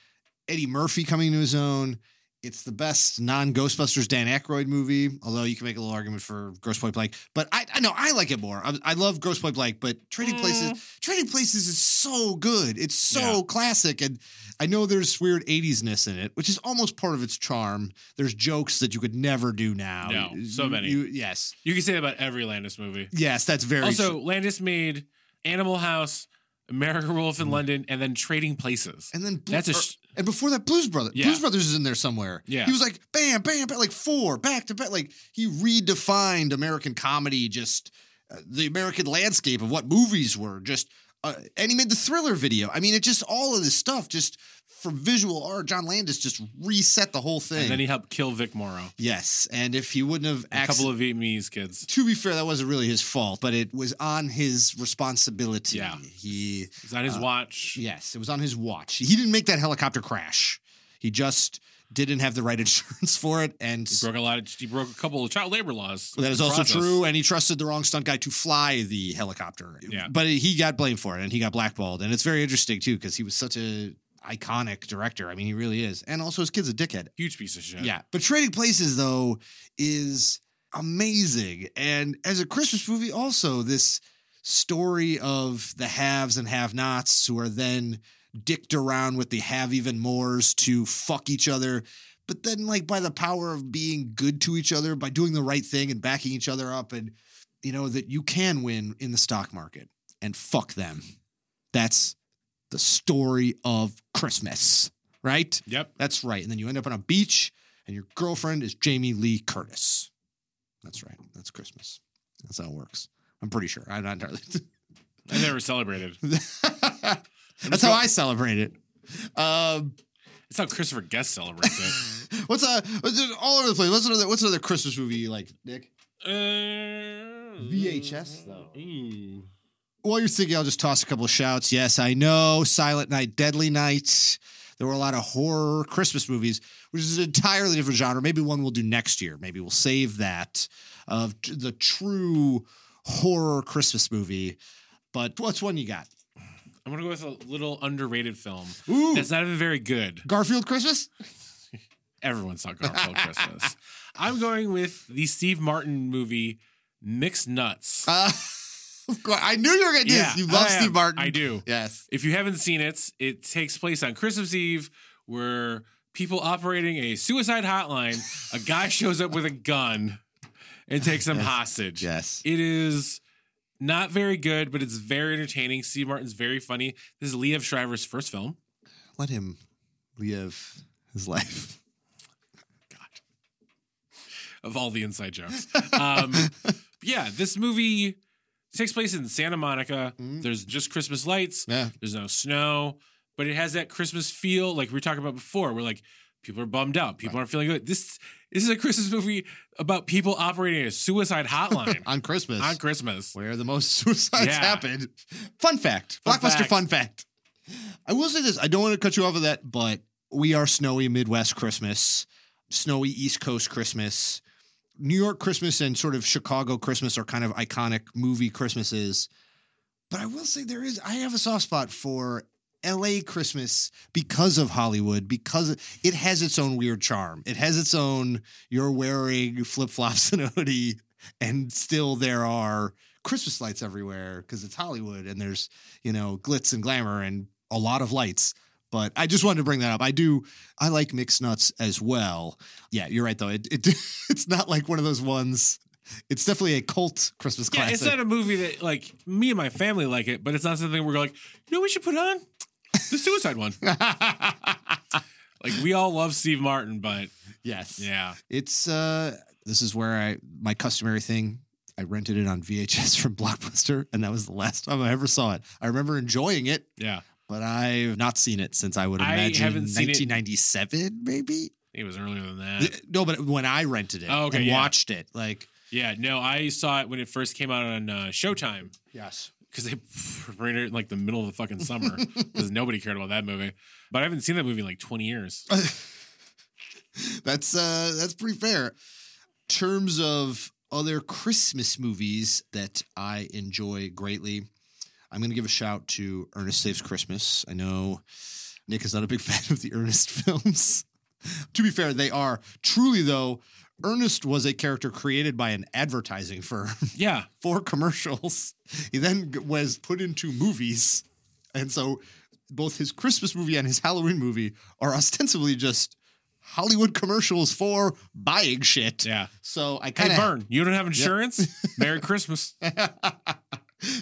Eddie Murphy coming into his own. It's the best non-Ghostbusters Dan Aykroyd movie, although you can make a little argument for Grosse Pointe Blank. But I, I know I like it more. I, I love Grosse Pointe Blank, but Trading Places, mm. Trading Places is so good. It's so Yeah. classic, and I know there's weird 80s-ness in it, which is almost part of its charm. There's jokes that you could never do now. No, so You- many. you- yes. You can say that about every Landis movie. Yes, that's very Also, true. Landis made Animal House, American Wolf in mm. London, and then Trading Places. And then That's a sh- and before that, Blues Brothers. Yeah. Blues Brothers is in there somewhere. Yeah. he was like bam, bam, bam, like four back to back. Like he redefined American comedy, just uh, the American landscape of what movies were. Just uh, and he made the Thriller video. I mean, it just all of this stuff just for visual art. John Landis just reset the whole thing. and then he helped kill Vic Morrow. yes, and if he wouldn't have A couple of Vietnamese kids. to be fair, that wasn't really his fault, but it was on his responsibility. Yeah. he He's on his Uh, watch. Yes, it was on his watch. He didn't make that helicopter crash. He just didn't have the right *laughs* insurance for it, and He broke a lot of. He broke a couple of child labor laws. that is also process. true. And he trusted the wrong stunt guy to fly the helicopter. Yeah. but he got blamed for it, and he got blackballed. And it's very interesting too because he was such a iconic director. I mean, he really is. And also, his kid's a dickhead. Huge piece of shit. Yeah, but Trading Places though is amazing, and as a Christmas movie, also this story of the haves and have-nots who are then dicked around with the have even mores to fuck each other. But then, like by the power of being good to each other, by doing the right thing and backing each other up, and you know that you can win in the stock market and fuck them. That's the story of Christmas, right? Yep. That's right. And then you end up on a beach and your girlfriend is Jamie Lee Curtis. That's right. That's Christmas. That's how it works. I'm pretty sure. I'm not entirely. *laughs* I never celebrated. *laughs* That's how I celebrate it. Um, It's how Christopher Guest celebrates it. *laughs* what's uh what's all over the place? What's another what's another Christmas movie you like, Nick? Uh, VHS, though. Ooh. While you're thinking, I'll just toss a couple of shouts. Yes, I know. Silent Night, Deadly Night. There were a lot of horror Christmas movies, which is an entirely different genre. Maybe one we'll do next year. Maybe we'll save that of the true horror Christmas movie. But what's one you got? I'm gonna go with a little underrated film. Ooh, That's not even very good. Garfield Christmas. *laughs* Everyone saw Garfield Christmas. I'm going with the Steve Martin movie Mixed Nuts. Uh, *laughs* of course, I knew you were gonna do this. You love I am. Steve Martin. I do. Yes. If you haven't seen it, it takes place on Christmas Eve where people operating a suicide hotline, a guy *laughs* shows up with a gun and takes them Yes. hostage. Yes. It is not very good, but it's very entertaining. Steve Martin's very funny. This is Liev Schreiber's first film. Let him live his life. God. Of all the inside jokes. Um, *laughs* yeah, this movie takes place in Santa Monica. Mhm. There's just Christmas lights. Yeah. There's no snow, but it has that Christmas feel, like we were talking about before. Where like people are bummed out, people aren't feeling good. This this is a Christmas movie about people operating a suicide hotline *laughs* On Christmas. on Christmas. where the most *laughs* suicides Yeah. happen. Fun fact. Fun Blockbuster fact. fun fact. I will say this. I don't want to cut you off of that, but we are snowy Midwest Christmas, snowy East Coast Christmas. New York Christmas and sort of Chicago Christmas are kind of iconic movie Christmases. But I will say there is, I have a soft spot for LA Christmas because of Hollywood, because it has its own weird charm. It has its own, you're wearing flip flops *laughs* and a hoodie, and still there are Christmas lights everywhere because it's Hollywood and there's, you know, glitz and glamour and a lot of lights. But I just wanted to bring that up. I do, I like mixed nuts as well. Yeah, you're right though. It, it *laughs* it's not like one of those ones. It's definitely a cult Christmas Yeah, classic. it's not a movie that like me and my family like it, but it's not something we're like, you know, we should put on the suicide one. *laughs* Like we all love Steve Martin, but yes. yeah, It's uh this is where I my customary thing. I rented it on VHS *laughs* from Blockbuster, and that was the last time I ever saw it. I remember enjoying it, yeah. But I've not seen it since I would I imagine haven't seen it- 1997, maybe. It was earlier than that. No, but when I rented it Oh, okay, and yeah. watched it, like Yeah, no, I saw it when it first came out on uh, Showtime yes, because they *laughs* ran it in like the middle of the fucking summer *laughs* because nobody cared about that movie. But I haven't seen that movie in like 20 years. *laughs* that's uh that's pretty fair. Terms of other Christmas movies that I enjoy greatly, I'm going to give a shout to Ernest Saves Christmas. I know Nick is not a big *laughs* fan of the Ernest films. *laughs* to be fair, they are truly though. Ernest was a character created by an advertising firm *laughs* Yeah, for commercials. He then was put into movies, and so both his Christmas movie and his Halloween movie are ostensibly just Hollywood commercials for buying shit. yeah. So I Hey, kind of Vern, you don't have insurance? Merry Christmas.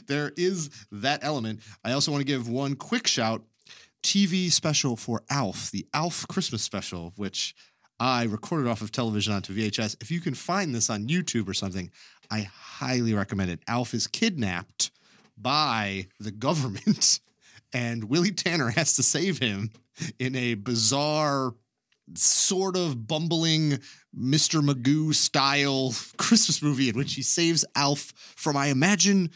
There is that element. I also want to give one quick shout TV special for Alf, the Alf Christmas special, which I recorded off of television onto VHS. If you can find this on YouTube or something, I highly recommend it. Alf is kidnapped by the government, *laughs* and Willie Tanner has to save him in a bizarre, sort of bumbling Mr. Magoo style Christmas movie in which he saves Alf from, I imagine,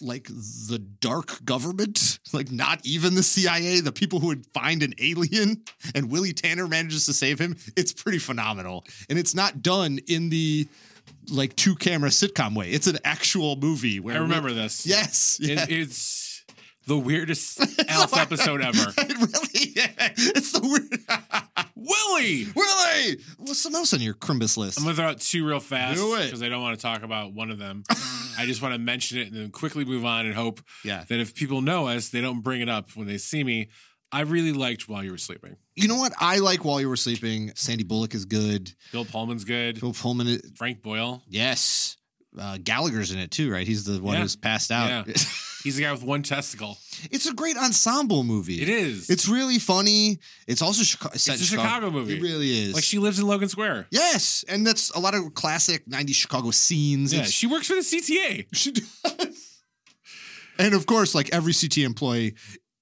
like the dark government, *laughs* like not even the CIA, the people who would find an alien, *laughs* and Willie Tanner manages to save him. It's pretty phenomenal. And it's not done in the like two camera sitcom way. It's an actual movie where I remember this. Yes. It- it's the weirdest *laughs* Alf episode ever. *laughs* it really yeah. It's the weird *laughs* Willie! Willie! What's something else on your Crimbus list? I'm gonna throw out two real fast Do it. because I don't want to talk about one of them. I just want to mention it and then quickly move on and hope yeah. that if people know us, they don't bring it up when they see me. I really liked While You Were Sleeping. You know what? I like While You Were Sleeping. Sandy Bullock is good. Bill Pullman's good. Bill Pullman is, Frank Boyle. yes. Uh, Gallagher's in it too, right? He's the one Yeah. who's passed out. Yeah. He's the guy with one testicle. it's a great ensemble movie. It is. It's really funny. It's also Chicago. It's a Chicago movie. It really is. like she lives in Logan Square. yes, and that's a lot of classic '90s Chicago scenes. Yeah, It's- she works for the CTA. she does. And of course, like every CT employee,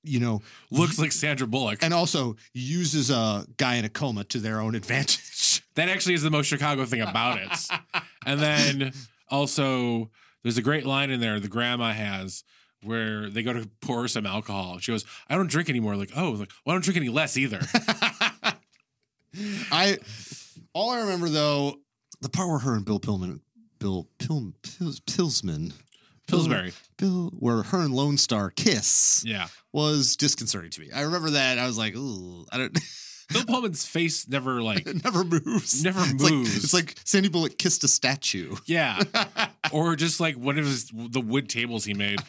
you know, Looks like Sandra Bullock. and also uses a guy in a coma to their own advantage. *laughs* That actually is the most Chicago thing about it. and then also, there's a great line in there the grandma has where they go to pour her some alcohol. She goes, I don't drink anymore. Like, oh, like, well, I don't drink any less either. *laughs* I all I remember though, the part where her and Bill Pillman, Bill Pil, Pils, Pilsman, Pillsbury. Bill, where her and Lone Star kiss Yeah. was disconcerting to me. I remember that. I was like, ooh, I don't. *laughs* Bill Pullman's face never like *laughs* it never moves. Never It's like- moves. it's like Sandy Bullock kissed a statue. Yeah. *laughs* or just like one of his the wood tables he made.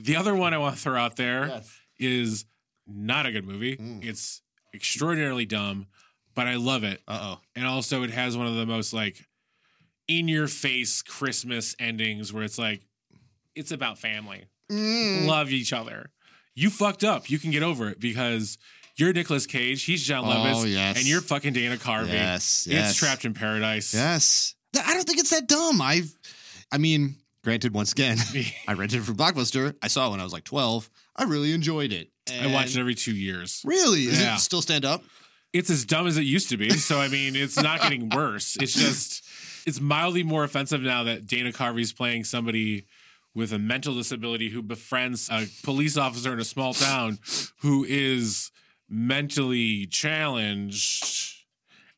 The other one I want to throw out there is not a good movie. Mm. It's extraordinarily dumb, but I love it. Uh oh. And also it has one of the most like in your face Christmas endings where it's like it's about family. Mm. Love each other. You fucked up. You can get over it because you're Nicolas Cage, he's John Oh, Levis, yes. and you're fucking Dana Carvey. Yes. It's trapped in paradise. Yes. I don't think it's that dumb. I've, I mean, granted, once again, *laughs* *laughs* I rented it from Blockbuster. I saw it when I was like 12. I really enjoyed it. I watch it every two years. Really? Does Yeah. it still stand up? It's as dumb as it used to be. So I mean, it's not getting *laughs* worse. It's just it's mildly more offensive now that Dana Carvey's playing somebody with a mental disability who befriends a police officer in a small town who is mentally challenged.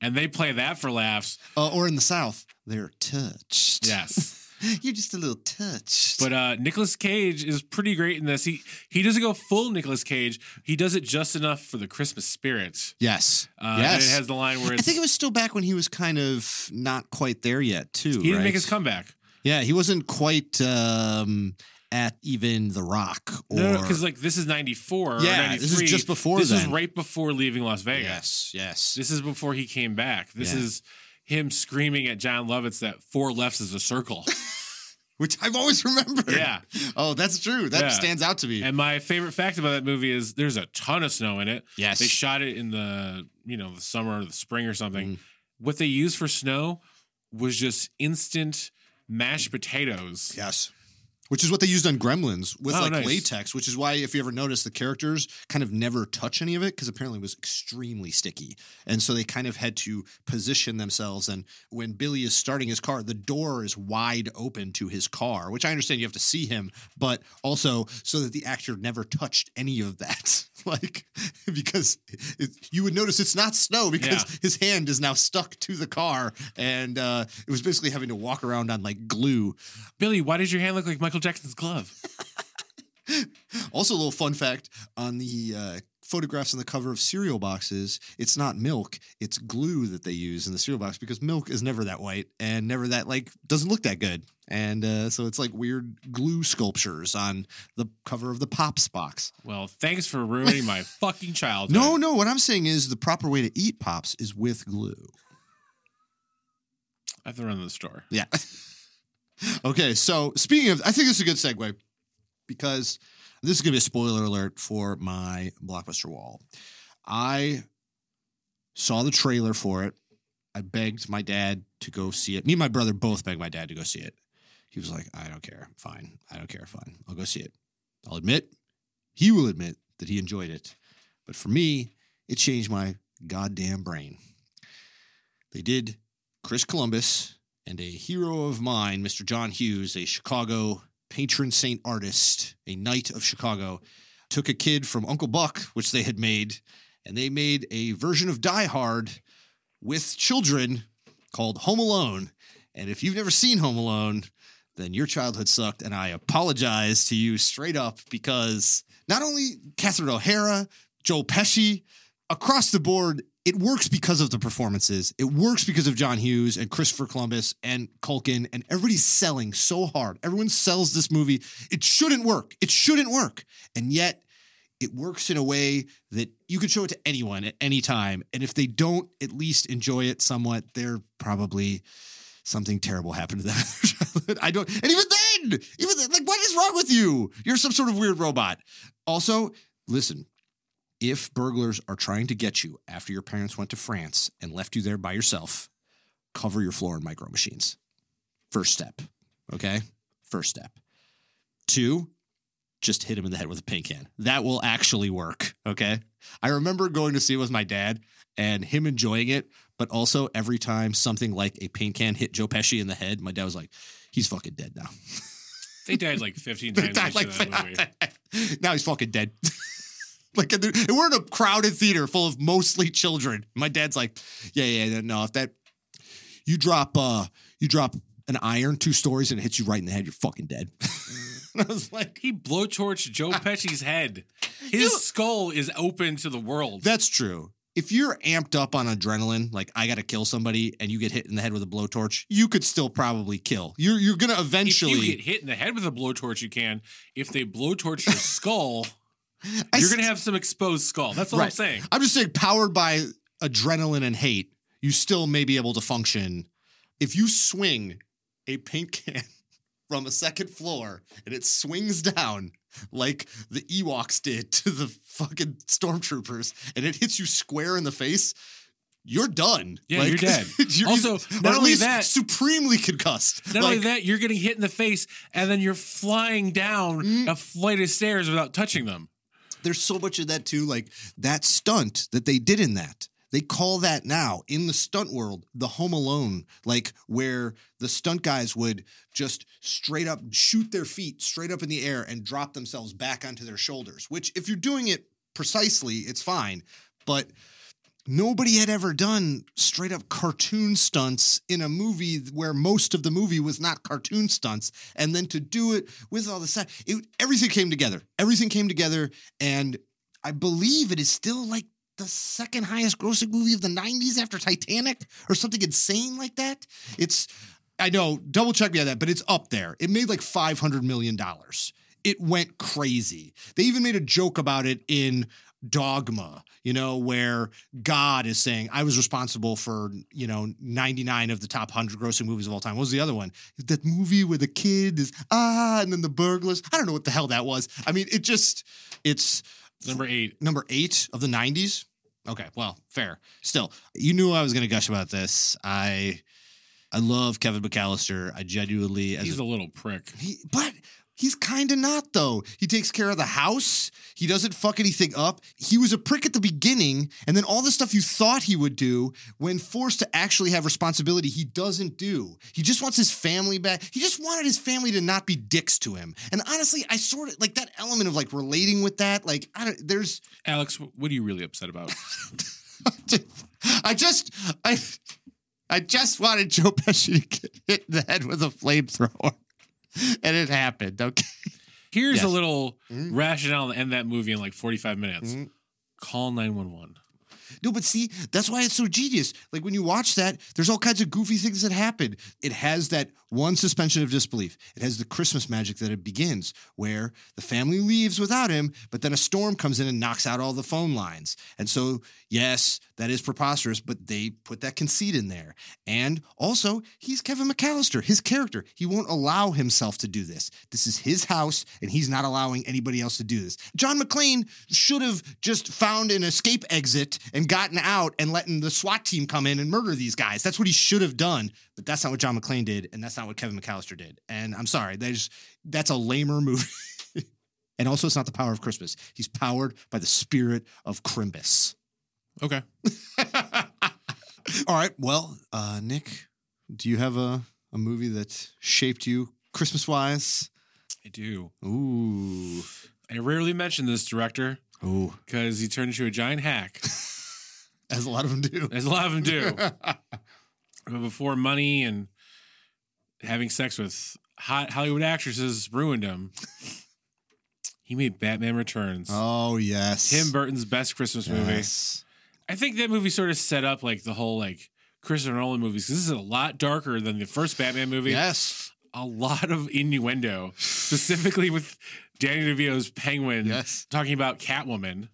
And they play that for laughs. Uh, or in the South, they're touched. Yes. *laughs* You're just a little touched. But uh Nicolas Cage is pretty great in this. He he doesn't go full Nicolas Cage. He does it just enough for the Christmas spirit. yes. Uh, yes. And it has the line where I think it was still back when he was kind of not quite there yet, too. he didn't right? make his comeback. Yeah, he wasn't quite um, at even The Rock. Or, No, because like this is '94. Yeah, or 93. this is just before This is right before leaving Las Vegas. yes, yes. This is before he came back. This Yeah. is him screaming at John Lovitz that four lefts is a circle. *laughs* Which I've always remembered. yeah. Oh, that's true. That Yeah. stands out to me. And my favorite fact about that movie is there's a ton of snow in it. yes. They shot it in the you know the summer or the spring or something. Mhm. What they used for snow was just instant mashed potatoes. Yes. Which is what they used on Gremlins with Oh, like nice. latex, which is why if you ever notice the characters kind of never touch any of it because apparently it was extremely sticky. And so they kind of had to position themselves. And when Billy is starting his car, the door is wide open to his car, which I understand you have to see him, but also so that the actor never touched any of that. *laughs* like, because it, you would notice it's not snow because Yeah. his hand is now stuck to the car. And uh, it was basically having to walk around on like glue Billy, why does your hand look like Michael Jackson's glove? *laughs* Also, a little fun fact on the uh, photographs on the cover of cereal boxes, it's not milk, it's glue that they use in the cereal box because milk is never that white and never that, like, doesn't look that good. And uh, so it's like weird glue sculptures on the cover of the Pops box. Well, thanks for ruining my *laughs* fucking childhood. No, no, what I'm saying is the proper way to eat Pops is with glue. I have to run to the store. Yeah. *laughs* okay, so speaking of, I think this is a good segue. because this is going to be a spoiler alert for my blockbuster wall. I saw the trailer for it. I begged my dad to go see it. Me and my brother both begged my dad to go see it. He was like, I don't care. Fine. I don't care. Fine. I'll go see it. I'll admit, he will admit that he enjoyed it. But for me, it changed my goddamn brain. They did Chris Columbus and a hero of mine, Mr. John Hughes, a Chicago patron saint artist, a knight of Chicago, took a kid from Uncle Buck, which they had made, and they made a version of Die Hard with children called Home Alone. And if you've never seen Home Alone, then your childhood sucked. And I apologize to you straight up because not only Catherine O'Hara, Joe Pesci, across the board, it works because of the performances. It works because of John Hughes and Christopher Columbus and Culkin, and everybody's selling so hard. Everyone sells this movie. It shouldn't work. It shouldn't work. And yet, it works in a way that you could show it to anyone at any time. And if they don't at least enjoy it somewhat, they're probably something terrible happened to them. *laughs* I don't, and even then, even then, like, what is wrong with you? You're some sort of weird robot. Also, listen, if burglars are trying to get you after your parents went to France and left you there by yourself, cover your floor in micro machines. First step. Okay. First step. Two, just hit him in the head with a paint can. That will actually work. Okay. I remember going to see it with my dad and him enjoying it, but also every time something like a paint can hit Joe Pesci in the head, my dad was like, he's fucking dead now. They died like 15 *laughs* times like, *laughs* now he's fucking dead. *laughs* *laughs* like and we're in a crowded theater full of mostly children. My dad's like, yeah, yeah, no, if that you drop uh you drop an iron two stories and it hits you right in the head, you're fucking dead. and *laughs* I was like, He blowtorched Joe *laughs* Pesci's head. His You- skull is open to the world. that's true. If you're amped up on adrenaline, like I gotta kill somebody, and you get hit in the head with a blowtorch, you could still probably kill. You're you're gonna if eventually. you get hit in the head with a blowtorch, you can. If they blowtorch your skull, I you're gonna have some exposed skull. That's all I'm saying. I'm just saying, powered by adrenaline and hate, you still may be able to function. If you swing a paint can *laughs* from a second floor and it swings down like the Ewoks did to the fucking stormtroopers and it hits you square in the face, you're done. Yeah, you're dead. *laughs* you're Also, either- not only least that- supremely concussed. Not Like, only that, you're getting hit in the face, and then you're flying down Mm. a flight of stairs without touching them. There's so much of that too. Like that stunt that they did in that. They call that now in the stunt world the Home Alone, like where the stunt guys would just straight up shoot their feet straight up in the air and drop themselves back onto their shoulders. Which, if you're doing it precisely, it's fine. But nobody had ever done straight up cartoon stunts in a movie where most of the movie was not cartoon stunts. And then to do it with all the stuff it, everything came together. Everything came together. And i believe it is still like the second highest grossing movie of the 90s after titanic or something insane like that. It's i know double check me on that but it's up there. It made like 500 million dollars. It went crazy. They even made a joke about it in dogma you know where god is saying i was responsible for you know 99 of the top 100 grossing movies of all time. What was the other one? That movie where the kid is ah and then the burglars. I don't know what the hell that was. I mean it just it's Number eight. number eight of the 90s okay well fair. Still you knew i was going to gush about this. I i love kevin mcallister. I genuinely as He's a, a little prick. he, but he's kind of not though. He takes care of the house. He doesn't fuck anything up. He was a prick at the beginning and then all the stuff you thought he would do when forced to actually have responsibility he doesn't do. He just wants his family back. He just wanted his family to not be dicks to him. And honestly i sort of like that element of like relating with that like i don't there's Alex, what are you really upset about? *laughs* I just I I just wanted Joe Pesci to get hit in the head with a flamethrower. *laughs* And it happened. Okay. Here's Yes. a little Mhm. rationale to end that movie in like 45 minutes. Mhm. Call 911. No, but see, that's why it's so genius. Like when you watch that, there's all kinds of goofy things that happen. It has that one suspension of disbelief. It has the Christmas magic that it begins, where the family leaves without him, but then a storm comes in and knocks out all the phone lines. And so, yes, that is preposterous, but they put that conceit in there. And also, he's Kevin McAllister, his character. He won't allow himself to do this. This is his house, and he's not allowing anybody else to do this. John McClane should have just found an escape exit and gotten out and letting the SWAT team come in and murder these guys. That's what he should have done, but that's not what John McClane did, and that's not what Kevin McAllister did. And I'm sorry, there's that's a lamer movie. *laughs* and also, it's not the power of Christmas. He's powered by the spirit of Crimbus. Okay. *laughs* All right. Well, uh, Nick, do you have a, a movie that shaped you Christmas wise? I do. Ooh. I rarely mention this director Ooh. because he turned into a giant hack, *laughs* As a lot of them do. as a lot of them do. *laughs* but before money and having sex with hot Hollywood actresses ruined him, he made Batman Returns. oh, yes. Tim Burton's best Christmas movie. Yes. I think that movie sort of set up like the whole like Christopher Nolan movies. This is a lot darker than the first Batman movie. Yes. A lot of innuendo, specifically with Danny DeVito's Penguin Yes. talking about Catwoman.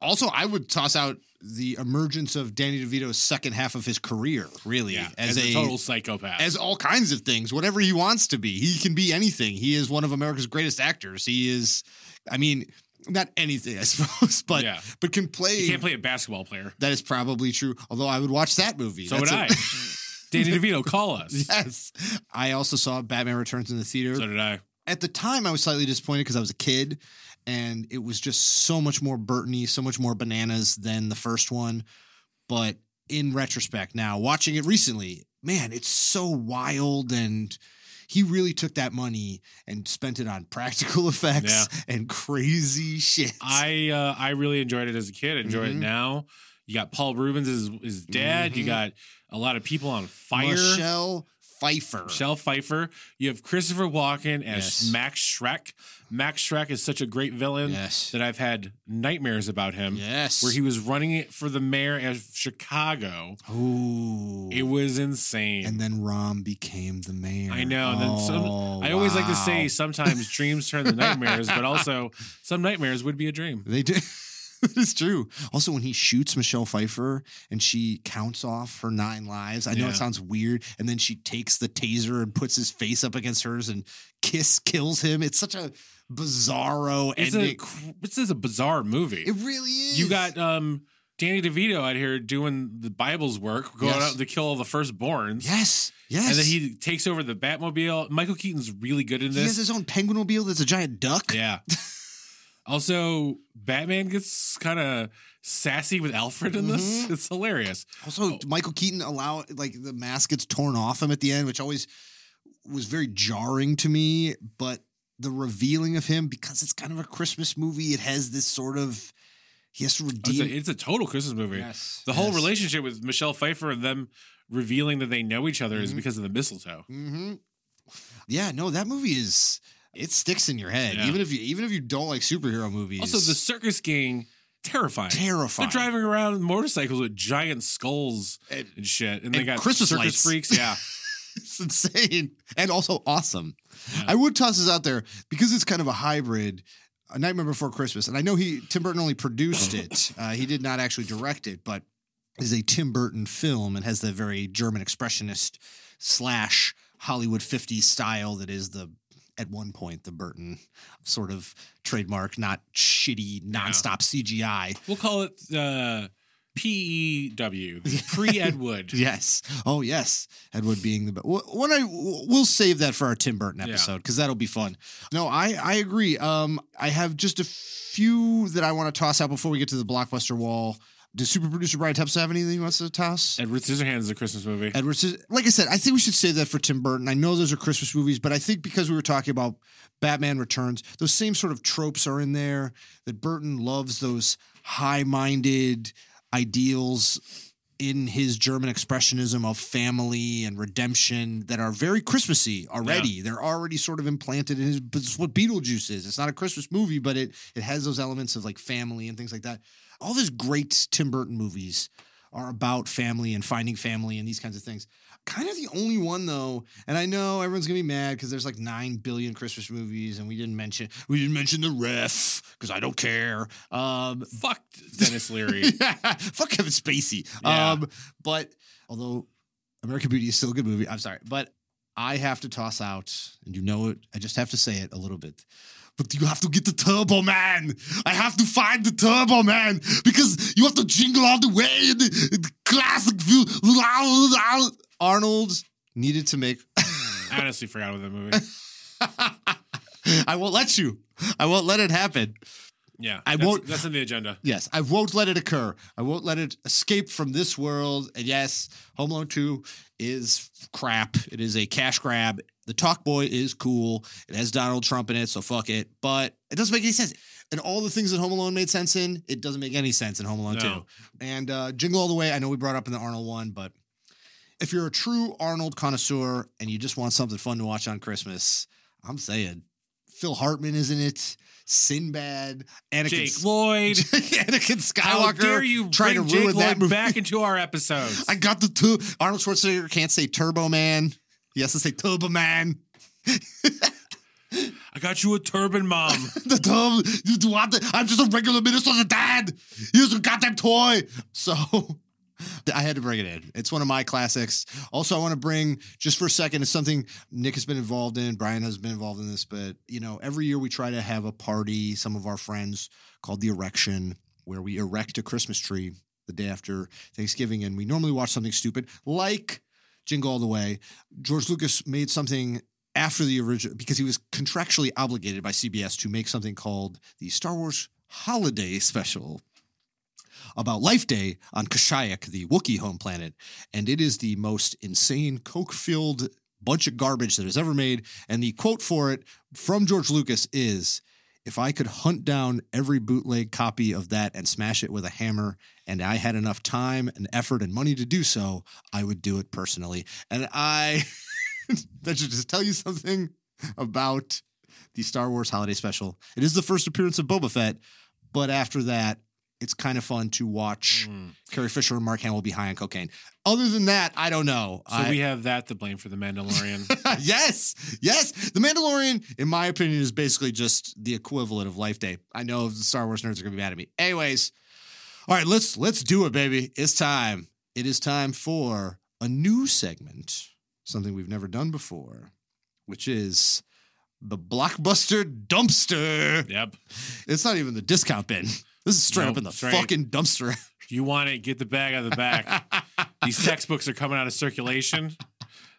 Also, I would toss out the emergence of Danny DeVito's second half of his career, really, Yeah, as, as, a, total psychopath. as all kinds of things, whatever he wants to be. He can be anything. He is one of America's greatest actors. He is, I mean, not anything, *laughs* I suppose, but Yeah. but can play. you can't play a basketball player. That is probably true. Although I would watch that movie. So That's would a- I. *laughs* Danny DeVito, call us. *laughs* yes. I also saw Batman Returns in the theater. So did I. At the time, I was slightly disappointed because I was a kid, and it was just so much more Burtony, so much more bananas than the first one. But in retrospect, now watching it recently, man, it's so wild and. He really took that money and spent it on *laughs* practical effects and crazy shit. I uh, I really enjoyed it as a kid. Enjoy Mhm. it now. You got Paul Reubens as his dad. You Mhm. got a lot of people on fire. Michelle Pfeiffer. Michelle Pfeiffer. You have Christopher Walken as Yes. Max Shreck. Max Shreck is such a great villain Yes. that I've had nightmares about him. Yes. Where he was running it for the mayor of Chicago. Ooh. It was insane. and then Rahm became the mayor. I know. And then some, Oh, I always like to say sometimes dreams turn to nightmares, but also *laughs* some nightmares would be a dream. they did. *laughs* *laughs* It's true. Also, when he shoots Michelle Pfeiffer and she counts off her nine lives, I know Yeah. it sounds weird. And then she takes the taser and puts his face up against hers, and Kiss kills him. It's such a bizarro It's a ending. cr- this is a bizarre movie. it really is. You got um Danny DeVito out here doing the Bible's work, going Yes. out to kill all the firstborns. yes, yes. And then he takes over the Batmobile. Michael Keaton's really good in this. he has his own penguin mobile that's a giant duck. Yeah. *laughs* also, Batman gets kind of sassy with Alfred in this. Mhm. It's hilarious. Also, Michael Keaton allow like the mask gets torn off him at the end, which always was very jarring to me. But the revealing of him, because it's kind of a Christmas movie, it has this sort of he has to It's a, it's a total Christmas movie. Yes, The whole yes. relationship with Michelle Pfeiffer and them revealing that they know each other is Mhm. because of the mistletoe. hmm Yeah, no, that movie is it sticks in your head, Yeah. even if you even if you don't like superhero movies. Also, the circus gang, terrifying. terrifying. They're driving around motorcycles with giant skulls And and shit, and, they got Christmas circus lights. freaks. Yeah, *laughs* it's insane and also awesome. Yeah. I would toss this out there because it's kind of a hybrid. A Nightmare Before Christmas, and I know he Tim Burton only produced *laughs* it. Uh, he did not actually direct it, but is a Tim Burton film and has the very German expressionist slash Hollywood 50s style that is the at one point the Burton sort of trademark, not shitty nonstop CGI. we'll call it uh, PEW, *laughs* pre Ed Wood. Yes. Oh, yes. Ed Wood being the best. When I we'll save that for our Tim Burton episode because that'll be fun. No, I I agree. Um, I have just a few that I want to toss out before we get to the blockbuster wall. Does super producer Brian Tepps have anything he wants to toss? Edward Scissorhands is a Christmas movie. Edward says, like I said, I think we should save that for Tim Burton. I know those are Christmas movies, but I think because we were talking about Batman Returns, those same sort of tropes are in there. That Burton loves those high-minded ideals in his German expressionism of family and redemption that are very Christmassy already. They're already sort of implanted in his. But it's what Beetlejuice is. It's not a Christmas movie, but it it has those elements of like family and things like that. All these great Tim Burton movies are about family and finding family and these kinds of things. kind of the only one though, and I know everyone's gonna be mad because there's like nine billion Christmas movies, and we didn't mention we didn't mention the ref because I don't care. Um, Fuck *laughs* Denis Leary. fuck Kevin Spacey. Yeah. Um, but although American Beauty is still a good movie, I'm sorry, but I have to toss out, and you know it. I just have to say it a little bit. But you have to get the Turbo Man. I have to find the Turbo Man because you have to jingle all the way in the, in the classic view. *laughs* Arnold needed to make. I honestly forgot about that movie. *laughs* I won't let you. I won't let it happen. Yeah, I that's, won't- That's in the agenda. Yes, I won't let it occur. I won't let it escape from this world. And yes, Home Alone 2 is crap. It is a cash grab. The Talk Boy is cool. It has Donald Trump in it, so fuck it. But it doesn't make any sense. And all the things that Home Alone made sense in, it doesn't make any sense in Home Alone No. 2. And uh, Jingle All the Way, I know we brought up in the Arnold one, but if you're a true Arnold connoisseur and you just want something fun to watch on Christmas, I'm saying Phil Hartman is in it. Sinbad, Anakin, Jake Lloyd. *laughs* Anakin How Skywalker dare you trying to ruin Jake that Lloyd movie. back into our *laughs* episodes? I got the two. Arnold Schwarzenegger can't say Turbo Man. He has to say Turbo Man. I got you a turban mom. *laughs* the turbo. You do want the, I'm just a regular Minnesota's dad. Here's a goddamn toy. So *laughs* I had to bring it in. It's one of my classics. Also, I want to bring just for a second. It's something Nick has been involved in. Brian has been involved in this, but you know, every year we try to have a party. Some of our friends called the Erection, where we erect a Christmas tree the day after Thanksgiving, and we normally watch something stupid like Jingle All the Way. George Lucas made something after the original because he was contractually obligated by CBS to make something called the Star Wars Holiday Special about Life Day on Kashyyyk, the Wookiee home planet. And it is the most insane, coke filled bunch of garbage that is ever made. And the quote for it from George Lucas is If I could hunt down every bootleg copy of that and smash it with a hammer, and I had enough time and effort and money to do so, I would do it personally. And I, *laughs* that should just tell you something about the Star Wars Holiday Special. It is the first appearance of Boba Fett, but after that, it's kind of fun to watch Mm. Carrie Fisher and Mark Hamill be high on cocaine. Other than that, I don't know. So I- we have that to blame for the Mandalorian. *laughs* yes, yes. The Mandalorian, in my opinion, is basically just the equivalent of Life Day. I know the Star Wars nerds are gonna be mad at me. Anyways, all right, let's let's do it, baby. It's time. It is time for a new segment, something we've never done before, which is the blockbuster dumpster. yep. It's not even the discount bin. This is straight Nope, up in the straight. fucking dumpster. *laughs* You want it? Get the bag out of the back. These textbooks are coming out of circulation.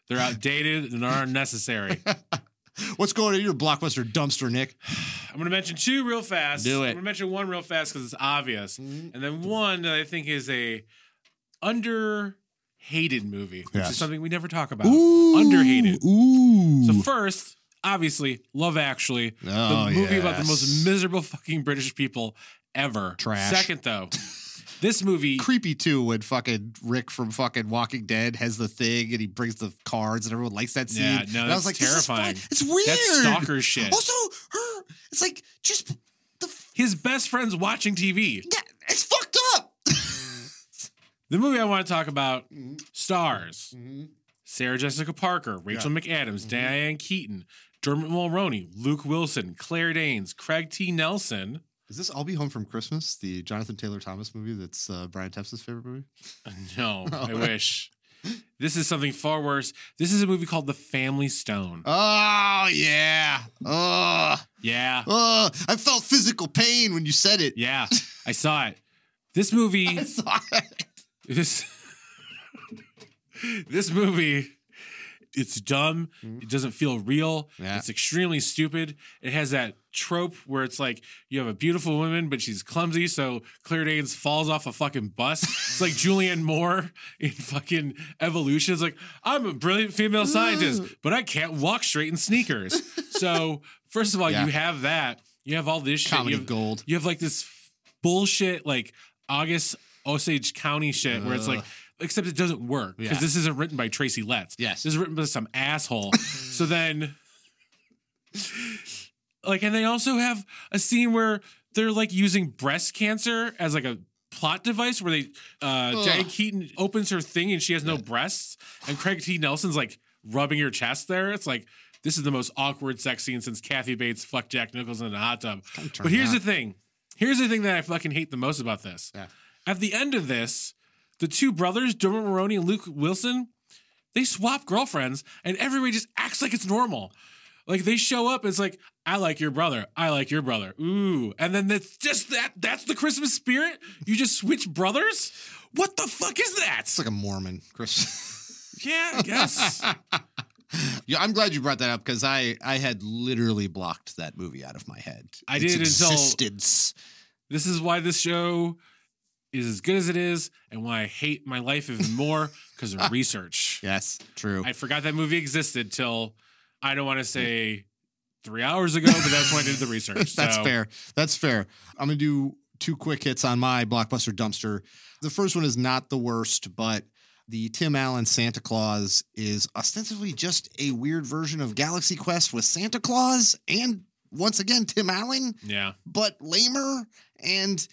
They're outdated and are unnecessary. *laughs* What's going on in your blockbuster dumpster, Nick? I'm going to mention two real fast. Do it. I'm going to mention one real fast because it's obvious, mm-hmm. and then one that I think is a under hated movie, which Yes. is something we never talk about. Ooh, Underhated. Ooh. So first, obviously, Love Actually, Oh, the movie about the most miserable fucking British people ever. Trash. Second, though, this movie. *laughs* creepy too when fucking Rick from fucking Walking Dead has the thing and he brings the cards and everyone likes that scene. Yeah, no, and I was like, this is fun. terrifying. It's weird. That's stalker shit. Also, her, it's like just the f- His best friend's watching TV. yeah, it's fucked up. *laughs* The movie I want to talk about Mhm. stars Mhm. Sarah Jessica Parker, Rachel McAdams, Diane Keaton, Dermot Mulroney, Luke Wilson, Claire Danes, Craig T. Nelson. Is this I'll Be Home from Christmas, the Jonathan Taylor Thomas movie that's uh, Brian Tepps' favorite movie? No, *laughs* I Oh. wish. This is something far worse. This is a movie called The Family Stone. Oh yeah. Oh, Yeah. oh, I felt physical pain when you said it. Yeah. I *laughs* saw it. This movie I saw it. *laughs* this this movie it's dumb Mhm. it doesn't feel real Yeah. it's extremely stupid it has that trope where it's like you have a beautiful woman but she's clumsy so claire danes falls off a fucking bus it's like julianne *laughs* moore in fucking evolution it's like i'm a brilliant female scientist but i can't walk straight in sneakers *laughs* so first of all Yeah. you have that you have all this shit Comedy you have, gold. you have like this bullshit like August Osage County shit where it's like. Except it doesn't work because Yeah. this isn't written by Tracy Letts. Yes. This is written by some asshole. so then like and they also have a scene where they're like using breast cancer as like a plot device where they uh. Diane Keaton opens her thing and she has no breasts, and Craig T. Nelson's like rubbing your chest there. It's like this is the most awkward sex scene since Kathy Bates fucked Jack Nicholson in a hot tub. But here's me the thing. Here's the thing that I fucking hate the most about this. Yeah. At the end of this, the two brothers, Dermot Mulroney and Luke Wilson, they swap girlfriends and everybody just acts like it's normal. Like they show up, it's like, I like your brother. I like your brother. Ooh. And then that's just that. That's the Christmas spirit. You just switch brothers? What the fuck is that? It's like a Mormon, Chris. *laughs* Yeah, I guess. *laughs* yeah, I'm glad you brought that up because I I had literally blocked that movie out of my head. I Its did until- existence. this is why this show is as good as it is and why I hate my life even more *laughs* because of research. Yes, true. I forgot that movie existed till I don't want to say three hours ago, but that's when I did the research. *laughs* That's So, fair. That's fair. I'm gonna do two quick hits on my blockbuster dumpster. The first one is not the worst, but the Tim Allen Santa Claus is ostensibly just a weird version of Galaxy Quest with Santa Claus and once again Tim Allen, Yeah. but lamer and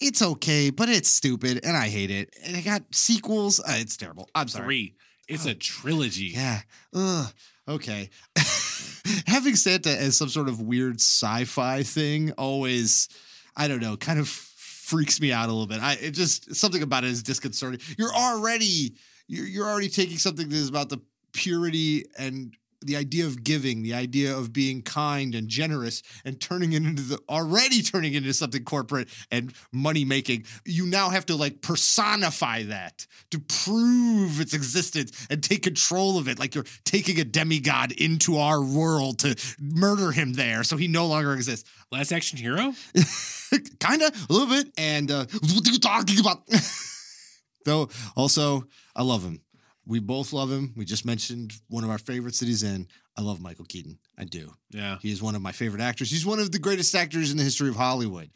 it's okay, but it's stupid and I hate it. And it got sequels. Uh, it's terrible. I'm sorry. Three. It's a trilogy. Yeah. Ugh. Okay. *laughs* Having Santa as some sort of weird sci-fi thing always, I don't know, kind of freaks me out a little bit. I it just something about it is disconcerting. You're already you're, you're already taking something that is about the purity and the idea of giving, the idea of being kind and generous, and turning it into the already turning it into something corporate and money making. You now have to like personify that to prove its existence and take control of it. Like you're taking a demigod into our world to murder him there so he no longer exists. Last Action Hero? *laughs* Kinda, a little bit. And uh, what are you talking about? *laughs* Though, also, I love him. We both love him. We just mentioned one of our favorites that he's in. I love Michael Keaton. I do. Yeah. He is one of my favorite actors. He's one of the greatest actors in the history of Hollywood.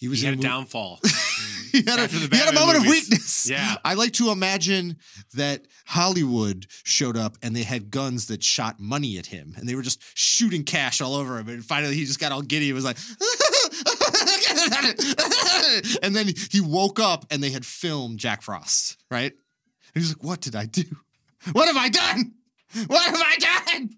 He was He had a downfall. *laughs* he had, a, he had a moment of weakness. Yeah. I like to imagine that Hollywood showed up and they had guns that shot money at him and they were just shooting cash all over him. And finally he just got all giddy. He was like, *laughs* and then he woke up and they had filmed Jack Frost, right? He's like, what did I do? What have I done? What have I done?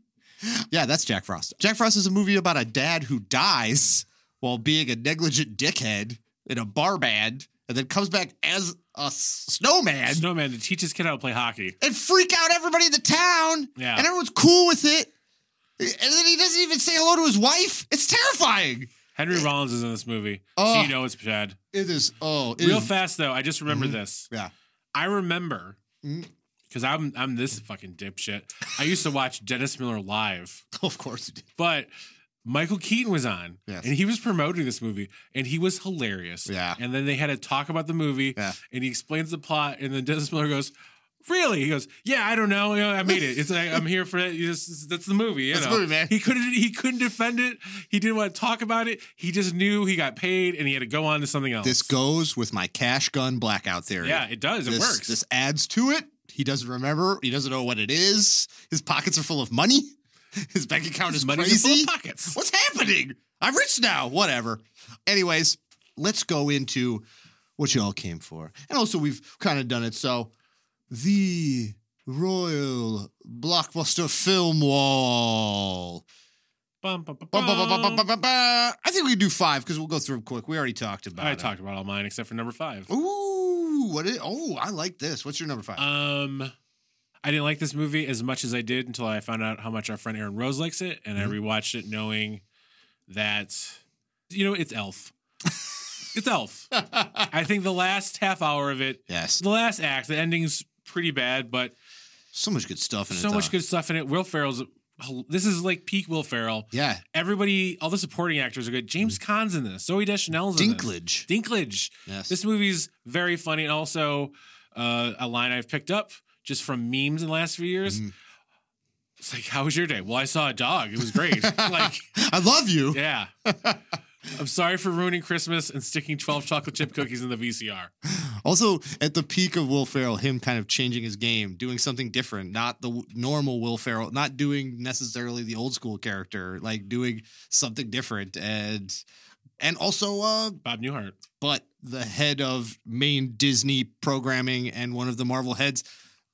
Yeah, that's Jack Frost. Jack Frost is a movie about a dad who dies while being a negligent dickhead in a bar band and then comes back as a snowman Snowman to teach his kid how to play hockey. and freak out everybody in the town. Yeah. And everyone's cool with it. And then he doesn't even say hello to his wife. It's terrifying. Henry Rollins is in this movie. Oh. so you know it's Chad. It is, oh, it Real is- fast though, I just remember Mhm. this. Yeah. I remember. Because I'm I'm this fucking dipshit. I used to watch Dennis Miller live, *laughs* Of course you did. but Michael Keaton was on, Yes. and he was promoting this movie, and he was hilarious. Yeah. And then they had to talk about the movie, Yeah. and he explains the plot, and then Dennis Miller goes. Really? He goes, yeah, I don't know. You know, I made it. It's like I'm *laughs* here for it. Just- that's the movie. You That's the know, movie, man. He couldn't. He couldn't defend it. He didn't want to talk about it. He just knew he got paid, and he had to go on to something else. This goes with my cash gun blackout theory. yeah, it does. It works. This adds to it. He doesn't remember. He doesn't know what it is. His pockets are full of money. *laughs* His bank account is in full crazy. of pockets. What's happening? I'm rich now. Whatever. Anyways, let's go into what you all came for. And also, we've kind of done it. So, the Royal Blockbuster Film Wall. Bum, bum, bum. I think we can do five because we'll go through them quick. We already talked about I it. talked about all mine except for number five. Ooh, what is? Oh, I like this. What's your number five? Um, I didn't like this movie as much as I did until I found out how much our friend Aaron Rose likes it, and Mhm. I rewatched it knowing that you know it's Elf. *laughs* it's Elf. *laughs* I think the last half hour of it, yes, the last act, the ending's pretty bad, but so much good stuff in it. so much good stuff in it. Will Ferrell's. This is like peak Will Ferrell. Yeah, Everybody, all the supporting actors are good. James Caan's in this. Zooey Deschanel's in this. Dinklage. Dinklage. Yes, This movie's very funny, and also uh, a line I've picked up just from memes in the last few years. Mhm. It's like, how was your day? Well, I saw a dog. It was great. *laughs* like, I love you. yeah. *laughs* I'm sorry for ruining Christmas and sticking 12 chocolate chip cookies in the VCR. Also, at the peak of Will Ferrell, him kind of changing his game, doing something different, not the normal Will Ferrell, not doing necessarily the old school character, like doing something different, and and also, uh, Bob Newhart. but the head of main Disney programming and one of the Marvel heads,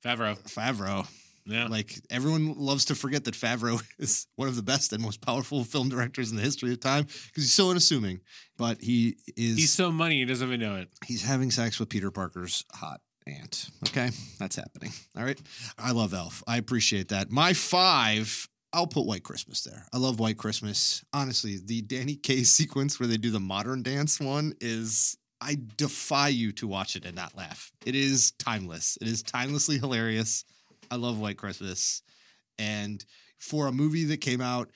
Favreau. Favreau. Yeah. Like everyone loves to forget that Favreau *laughs* is one of the best and most powerful *laughs* film directors in the history of time because he's so unassuming. But he is He's so money, he doesn't even know it. he's having sex with Peter Parker's hot aunt. Okay, that's happening. All right, I love Elf. I appreciate that. My five. I'll put White Christmas there. I love White Christmas. Honestly, the Danny Kaye *laughs* sequence where they do the modern dance one is I defy you to watch it and not laugh. It is timeless. It is timelessly hilarious. I love White Christmas. And for a movie that came out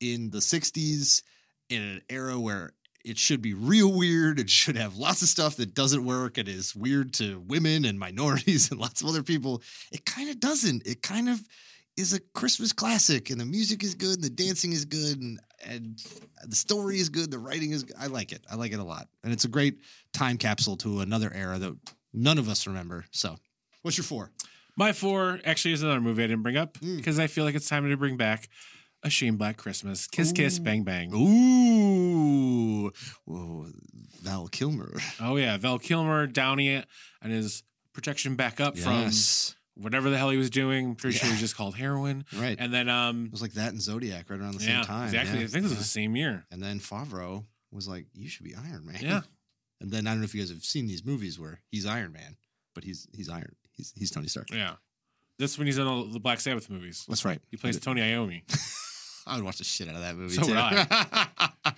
in the 60s in an era where it should be real weird, it should have lots of stuff that doesn't work and is weird to women and minorities *laughs* and lots of other people, it kind of doesn't. It kind of is a Christmas classic and the music is good, and the dancing is good and and the story is good, the writing is good. I like it. I like it a lot. And it's a great time capsule to another era that none of us remember. So, what's your 4? My four actually is another movie I didn't bring up Mm. because I feel like it's time to bring back a Shane Black Christmas. Kiss, kiss, bang, bang. Ooh. Whoa, Val Kilmer. Oh, yeah. Val Kilmer, Downey, and his protection back up Yes. from whatever the hell he was doing. I'm pretty sure it was just called heroin. Right. And then, um, it was like that and Zodiac right around the yeah, same time. exactly. Yeah. I think it was Yeah. the same year. And then Favreau was like, "You should be Iron Man." Yeah. And then I don't know if you guys have seen these movies where he's Iron Man, but he's he's Iron. He's he's Tony Stark. Yeah. That's when he's in all the Black Sabbath movies. That's right. He plays Tony Iommi. *laughs* I would watch the shit out of that movie. So too. would I. *laughs*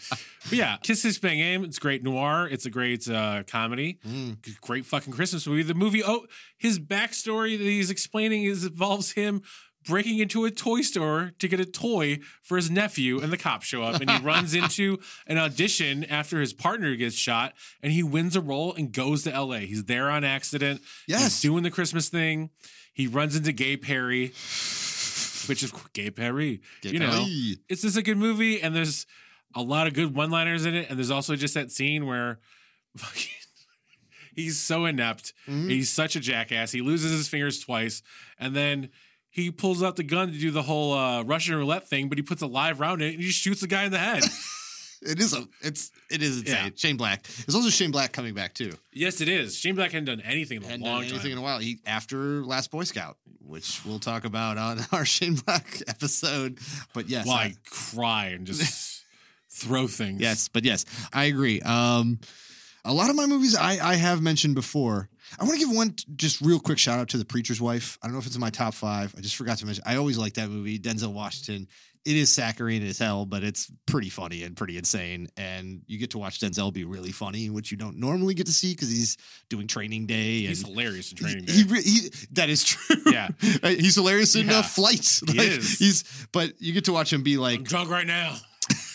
But yeah, Kiss Kiss Bang Aim. It's great noir. It's a great uh, comedy. Mm. Great fucking Christmas movie. The movie. Oh, his backstory that he's explaining is involves him breaking into a toy store to get a toy for his nephew, and the cops show up, and he *laughs* runs into an audition after his partner gets shot, and he wins a role and goes to L.A. He's there on accident. He's Yes. doing the Christmas thing. He runs into Gay Perry, which is Gay Perry. you know, Hey. it's just a good movie and there's a lot of good one liners in it and there's also just that scene where *laughs* he's so inept Mhm. he's such a jackass he loses his fingers twice and then he pulls out the gun to do the whole uh, russian roulette thing but he puts a live round in it and he just shoots the guy in the head *laughs* It is a it's it is insane. Yeah. Shane Black. There's also Shane Black coming back too. yes it is shane black hadn't done anything in a And long anything time in a while. He after Last Boy Scout, which we'll talk about on *laughs* our Shane Black *laughs* episode. But yes, well, I- I cry and just throw things Yes, but yes, I agree. Um, a lot of my movies I, I have mentioned before. I want to give one just real quick shout out to The Preacher's Wife. I don't know if it's in my top five. I just forgot to mention. I always like that movie. Denzel Washington. It is saccharine as hell, but it's pretty funny and pretty insane. And you get to watch Denzel be really funny, which you don't normally get to see because he's doing Training Day. And he's hilarious in training he, day he, he- that is true. Yeah. *laughs* he's hilarious in Yeah. uh, flights. He is. He's, but you get to watch him be like i'm drunk right now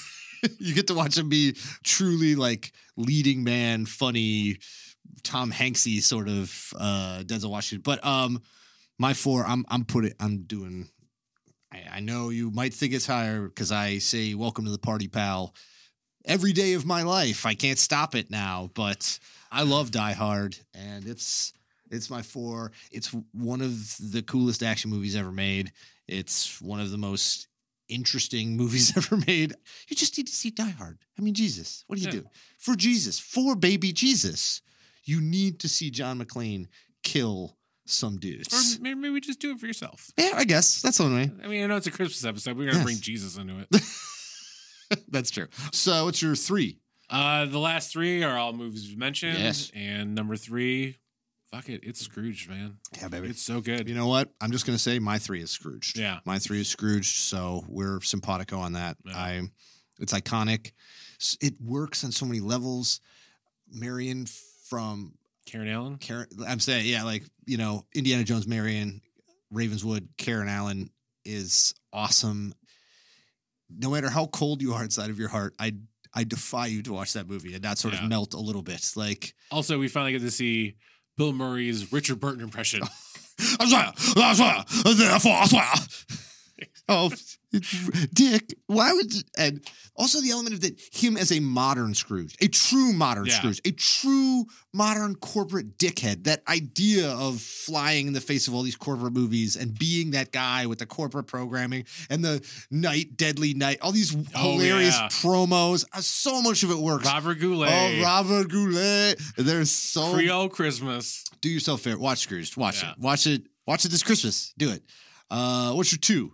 *laughs* you get to watch him be truly like leading man, funny, Tom Hanksy sort of uh Denzel Washington. But um my four, I'm I'm putting I'm doing I, I know you might think it's higher because I say welcome to the party, pal. Every day of my life. I can't stop it now, but I love Die Hard and it's it's my four. It's one of the coolest action movies ever made. It's one of the most interesting *laughs* movies *laughs* ever made. You just need to see Die Hard. I mean, Jesus, what do you Yeah. do? For Jesus, for baby Jesus, you need to see John McClane kill some Or dudes. maybe, maybe just do it for yourself. Yeah, I guess that's one way. I mean, I know it's a Christmas episode. We're gonna Yes. bring Jesus into it. *laughs* that's true. So, what's your three? Uh, the last three are all movies we mentioned. Yes. And number three, fuck it, it's Scrooge, man. Yeah, baby. It's so good. You know what? I'm just gonna say my three is Scrooged. Yeah. my three is Scrooged. So we're simpatico on that. Yeah. I, it's iconic. It works on so many levels. Marion from Karen Allen. Karen, I'm saying, yeah, like you know, Indiana Jones, Marion, Ravenwood, Karen Allen is awesome. No matter how cold you are inside of your heart, I I defy you to watch that movie and not sort Yeah. of melt a little bit. Like, Also, we finally get to see Bill Murray's Richard Burton impression. *laughs* *laughs* oh, *laughs* Dick, why would you, and also the element of that him as a modern Scrooge, a true modern Yeah. Scrooge, a true modern corporate dickhead. That idea of flying in the face of all these corporate movies and being that guy with the corporate programming and the night, deadly night, all these Oh, hilarious yeah. promos. Uh, So much of it works. Robert Goulet. Oh, Robert Goulet. There's so Creole Christmas. do yourself a favor. Watch Scrooge. Watch Yeah. it. Watch it. Watch it this Christmas. Do it. Uh, what's your two?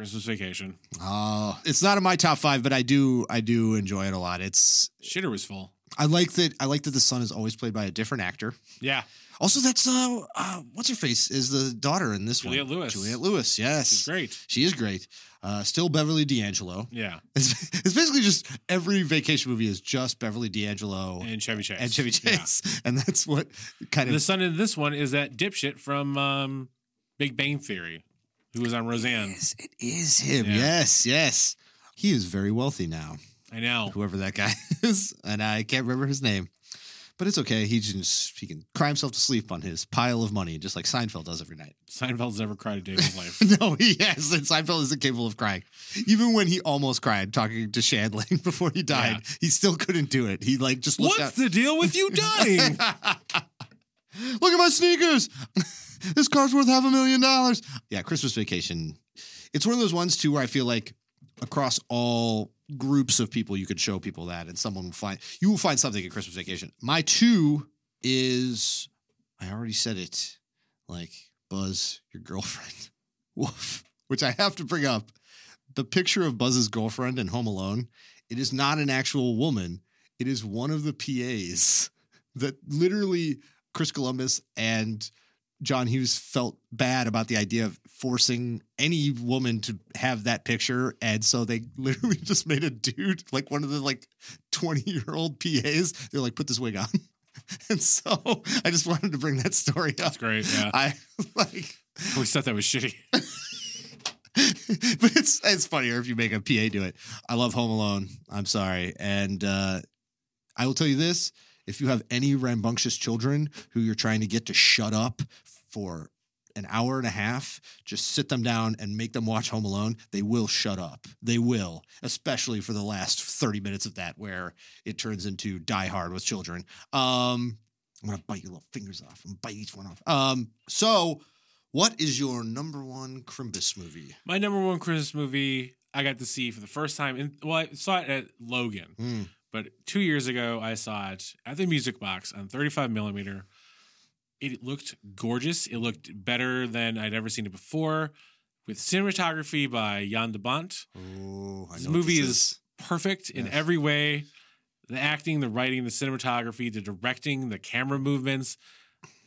Christmas Vacation. Oh, it's not in my top five, but I do I do enjoy it a lot. It's Shitter was full. I like that I like that the son is always played by a different actor. Yeah. Also, that's uh, uh what's her face is the daughter in this Juliette one. Lewis. Juliette Lewis. Yes, It's great. She is great. Uh, still Beverly D'Angelo. Yeah. *laughs* It's, it's basically just every vacation movie is just Beverly D'Angelo and, And Chevy Chase. Oh. Chevy Yeah. Chase, *laughs* and that's what kind of The son in this one is that dipshit from um, Big Bang Theory, who was on Roseanne. is. It is him. Yeah. Yes, yes. He is very wealthy now. I know. whoever that guy *laughs* is, and I can't remember his name. But it's okay. He just he can cry himself to sleep on his pile of money, just like Seinfeld does every night. Seinfeld's never cried a day in his life. *laughs* no, he has. And Seinfeld isn't capable of crying. Even when he almost cried talking to Shandling *laughs* before he died, Yeah. he still couldn't do it. He like just looked What's the deal with you dying? Look at my sneakers. This car's worth half a million dollars. Yeah, Christmas Vacation. It's one of those ones too where I feel like across all groups of people, you could show people that, and someone will find you will find something at Christmas Vacation. My two is I already said it, like Buzz, your girlfriend, *laughs* woof. Which I have to bring up. The picture of Buzz's girlfriend in Home Alone. It is not an actual woman. It is one of the PAs that literally Chris Columbus and John Hughes felt bad about the idea of forcing any woman to have that picture. And so they *laughs* literally just made a dude, like one of the like 20 year old PAs. They're like, put this wig on. *laughs* And so I just wanted to bring that story up. That's great. Yeah. I *laughs* like, We thought that was shitty. but it's it's funnier if you make a PA do it. I love Home Alone. I'm sorry, and uh, I will tell you this: if you have any rambunctious children who you're trying to get to shut up for an hour and a half, just sit them down and make them watch Home Alone. They will shut up. They will, especially for the last 30 minutes of that, where it turns into Die Hard with children. Um, I'm gonna bite your little fingers off. I'm gonna bite each one off. Um, so. What is your number one Crimbus movie? My number one Christmas movie I got to see for the first time. In, well, I saw it at Logan, Mm. but two years ago I saw it at the Music Box on 35 millimeter. It looked gorgeous. It looked better than I'd ever seen it before, with cinematography by Jan de Bont. Oh, I This know what movie this is perfect in every way. The acting, the writing, the cinematography, the directing, the camera movements,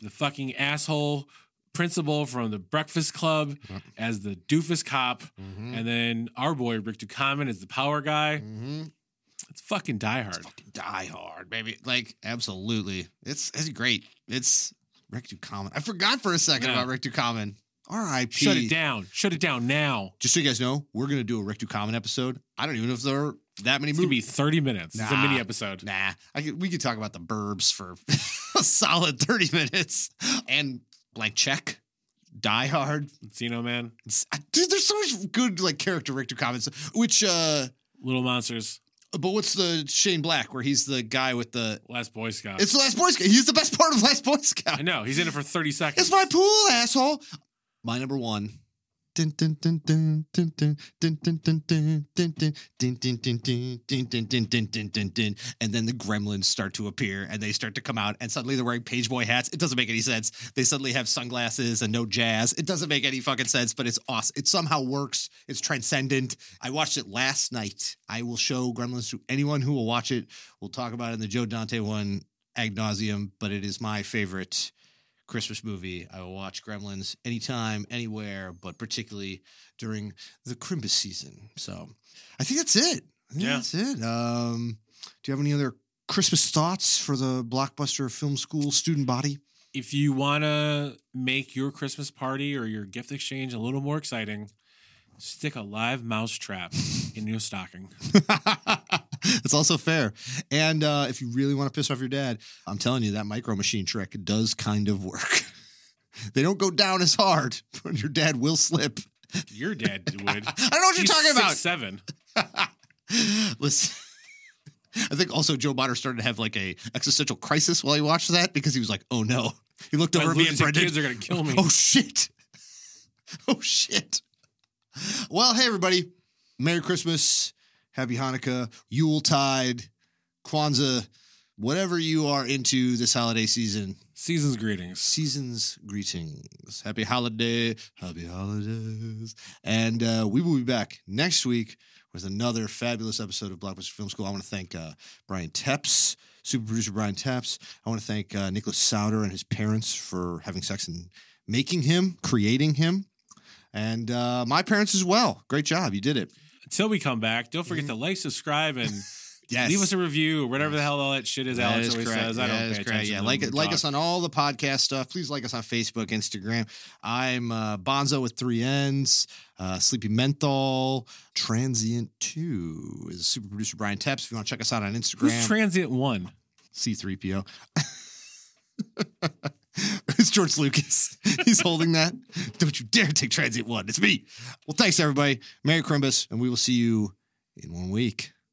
the fucking asshole principal from the Breakfast Club as the doofus cop, Mhm. and then our boy Rick Ducommun as the power guy. Mhm. It's fucking Die It's Hard. fucking Die Hard, baby. Like, absolutely. It's it's great. It's Rick Ducommun. I forgot for a second Yeah. about Rick Ducommun. R.I.P. Shut it down. Shut it down now. Just so you guys know, we're gonna do a Rick Ducommun episode. I don't even know if there are that many It's gonna be movies. 30 minutes. It's a mini episode. Nah, I could, we could talk about the Burbs for *laughs* a solid thirty minutes, and like check, Die Hard. Encino Man, Dude, there's so much good like character Rick Ducommun. stuff. Which, uh, Little Monsters, but what's the Shane Black where he's the guy with the Last Boy Scout. It's the Last Boy Scout. He's the best part of Last Boy Scout. I know. He's in it for 30 seconds. It's my pool, asshole. My number one and then the gremlins start to appear and they start to come out and suddenly they're wearing pageboy hats it doesn't make any sense they suddenly have sunglasses and no jazz it doesn't make any fucking sense but it's awesome it somehow works it's transcendent i watched it last night i will show gremlins to anyone who will watch it we'll talk about it in the joe dante one ad nauseum but it is my favorite Christmas movie. I will watch Gremlins anytime, anywhere, but particularly during the Crimbus season. So I think that's it. I think Yeah. that's it. Um, do you have any other Christmas thoughts for the Blockbuster Film School student body? if you want to make your Christmas party or your gift exchange a little more exciting, stick a live mouse trap *laughs* in your stocking. *laughs* *laughs* it's also fair. And uh, if you really want to piss off your dad, I'm telling you that micro machine trick does kind of work. *laughs* they don't go down as hard, *laughs* but your dad will slip Your dad would. I don't know what He's you're talking about. Seven. Listen. I think also Joe Bonner started to have like a existential crisis while he watched that because he was like, "Oh no!" He looked over at me and Brendan. kids are gonna kill me. Oh shit! Oh shit! Well, hey everybody, Merry Christmas, Happy Hanukkah, Yuletide, Kwanzaa, whatever you are into this holiday season. Season's greetings. Season's greetings. Happy holiday, happy holidays. And uh, we will be back next week with another fabulous episode of Blockbuster Film School. I want to thank uh, Brian Tepps, super producer Brian Tepps. I want to thank uh, Nicholas Souter and his parents for having sex and making him, creating him. And uh, my parents as well. Great job. You did it. Until we come back, don't forget to like, subscribe, and *laughs* Yes. leave us a review or whatever the hell all that shit is. That Alex is always correct. says. I That don't pay correct. attention. Yeah, like like talk. us on all the podcast stuff. Please like us on Facebook, Instagram. I'm uh, Bonzo with three N's. Uh, Sleepy Menthol. Transient Two is super producer Brian Tepps. If you want to check us out on Who's Instagram, transient one? C3PO. *laughs* *laughs* it's George Lucas. He's holding that. Don't you dare take Transient One. It's me. Well, thanks everybody. Merry Crumbus, and we will see you in one week.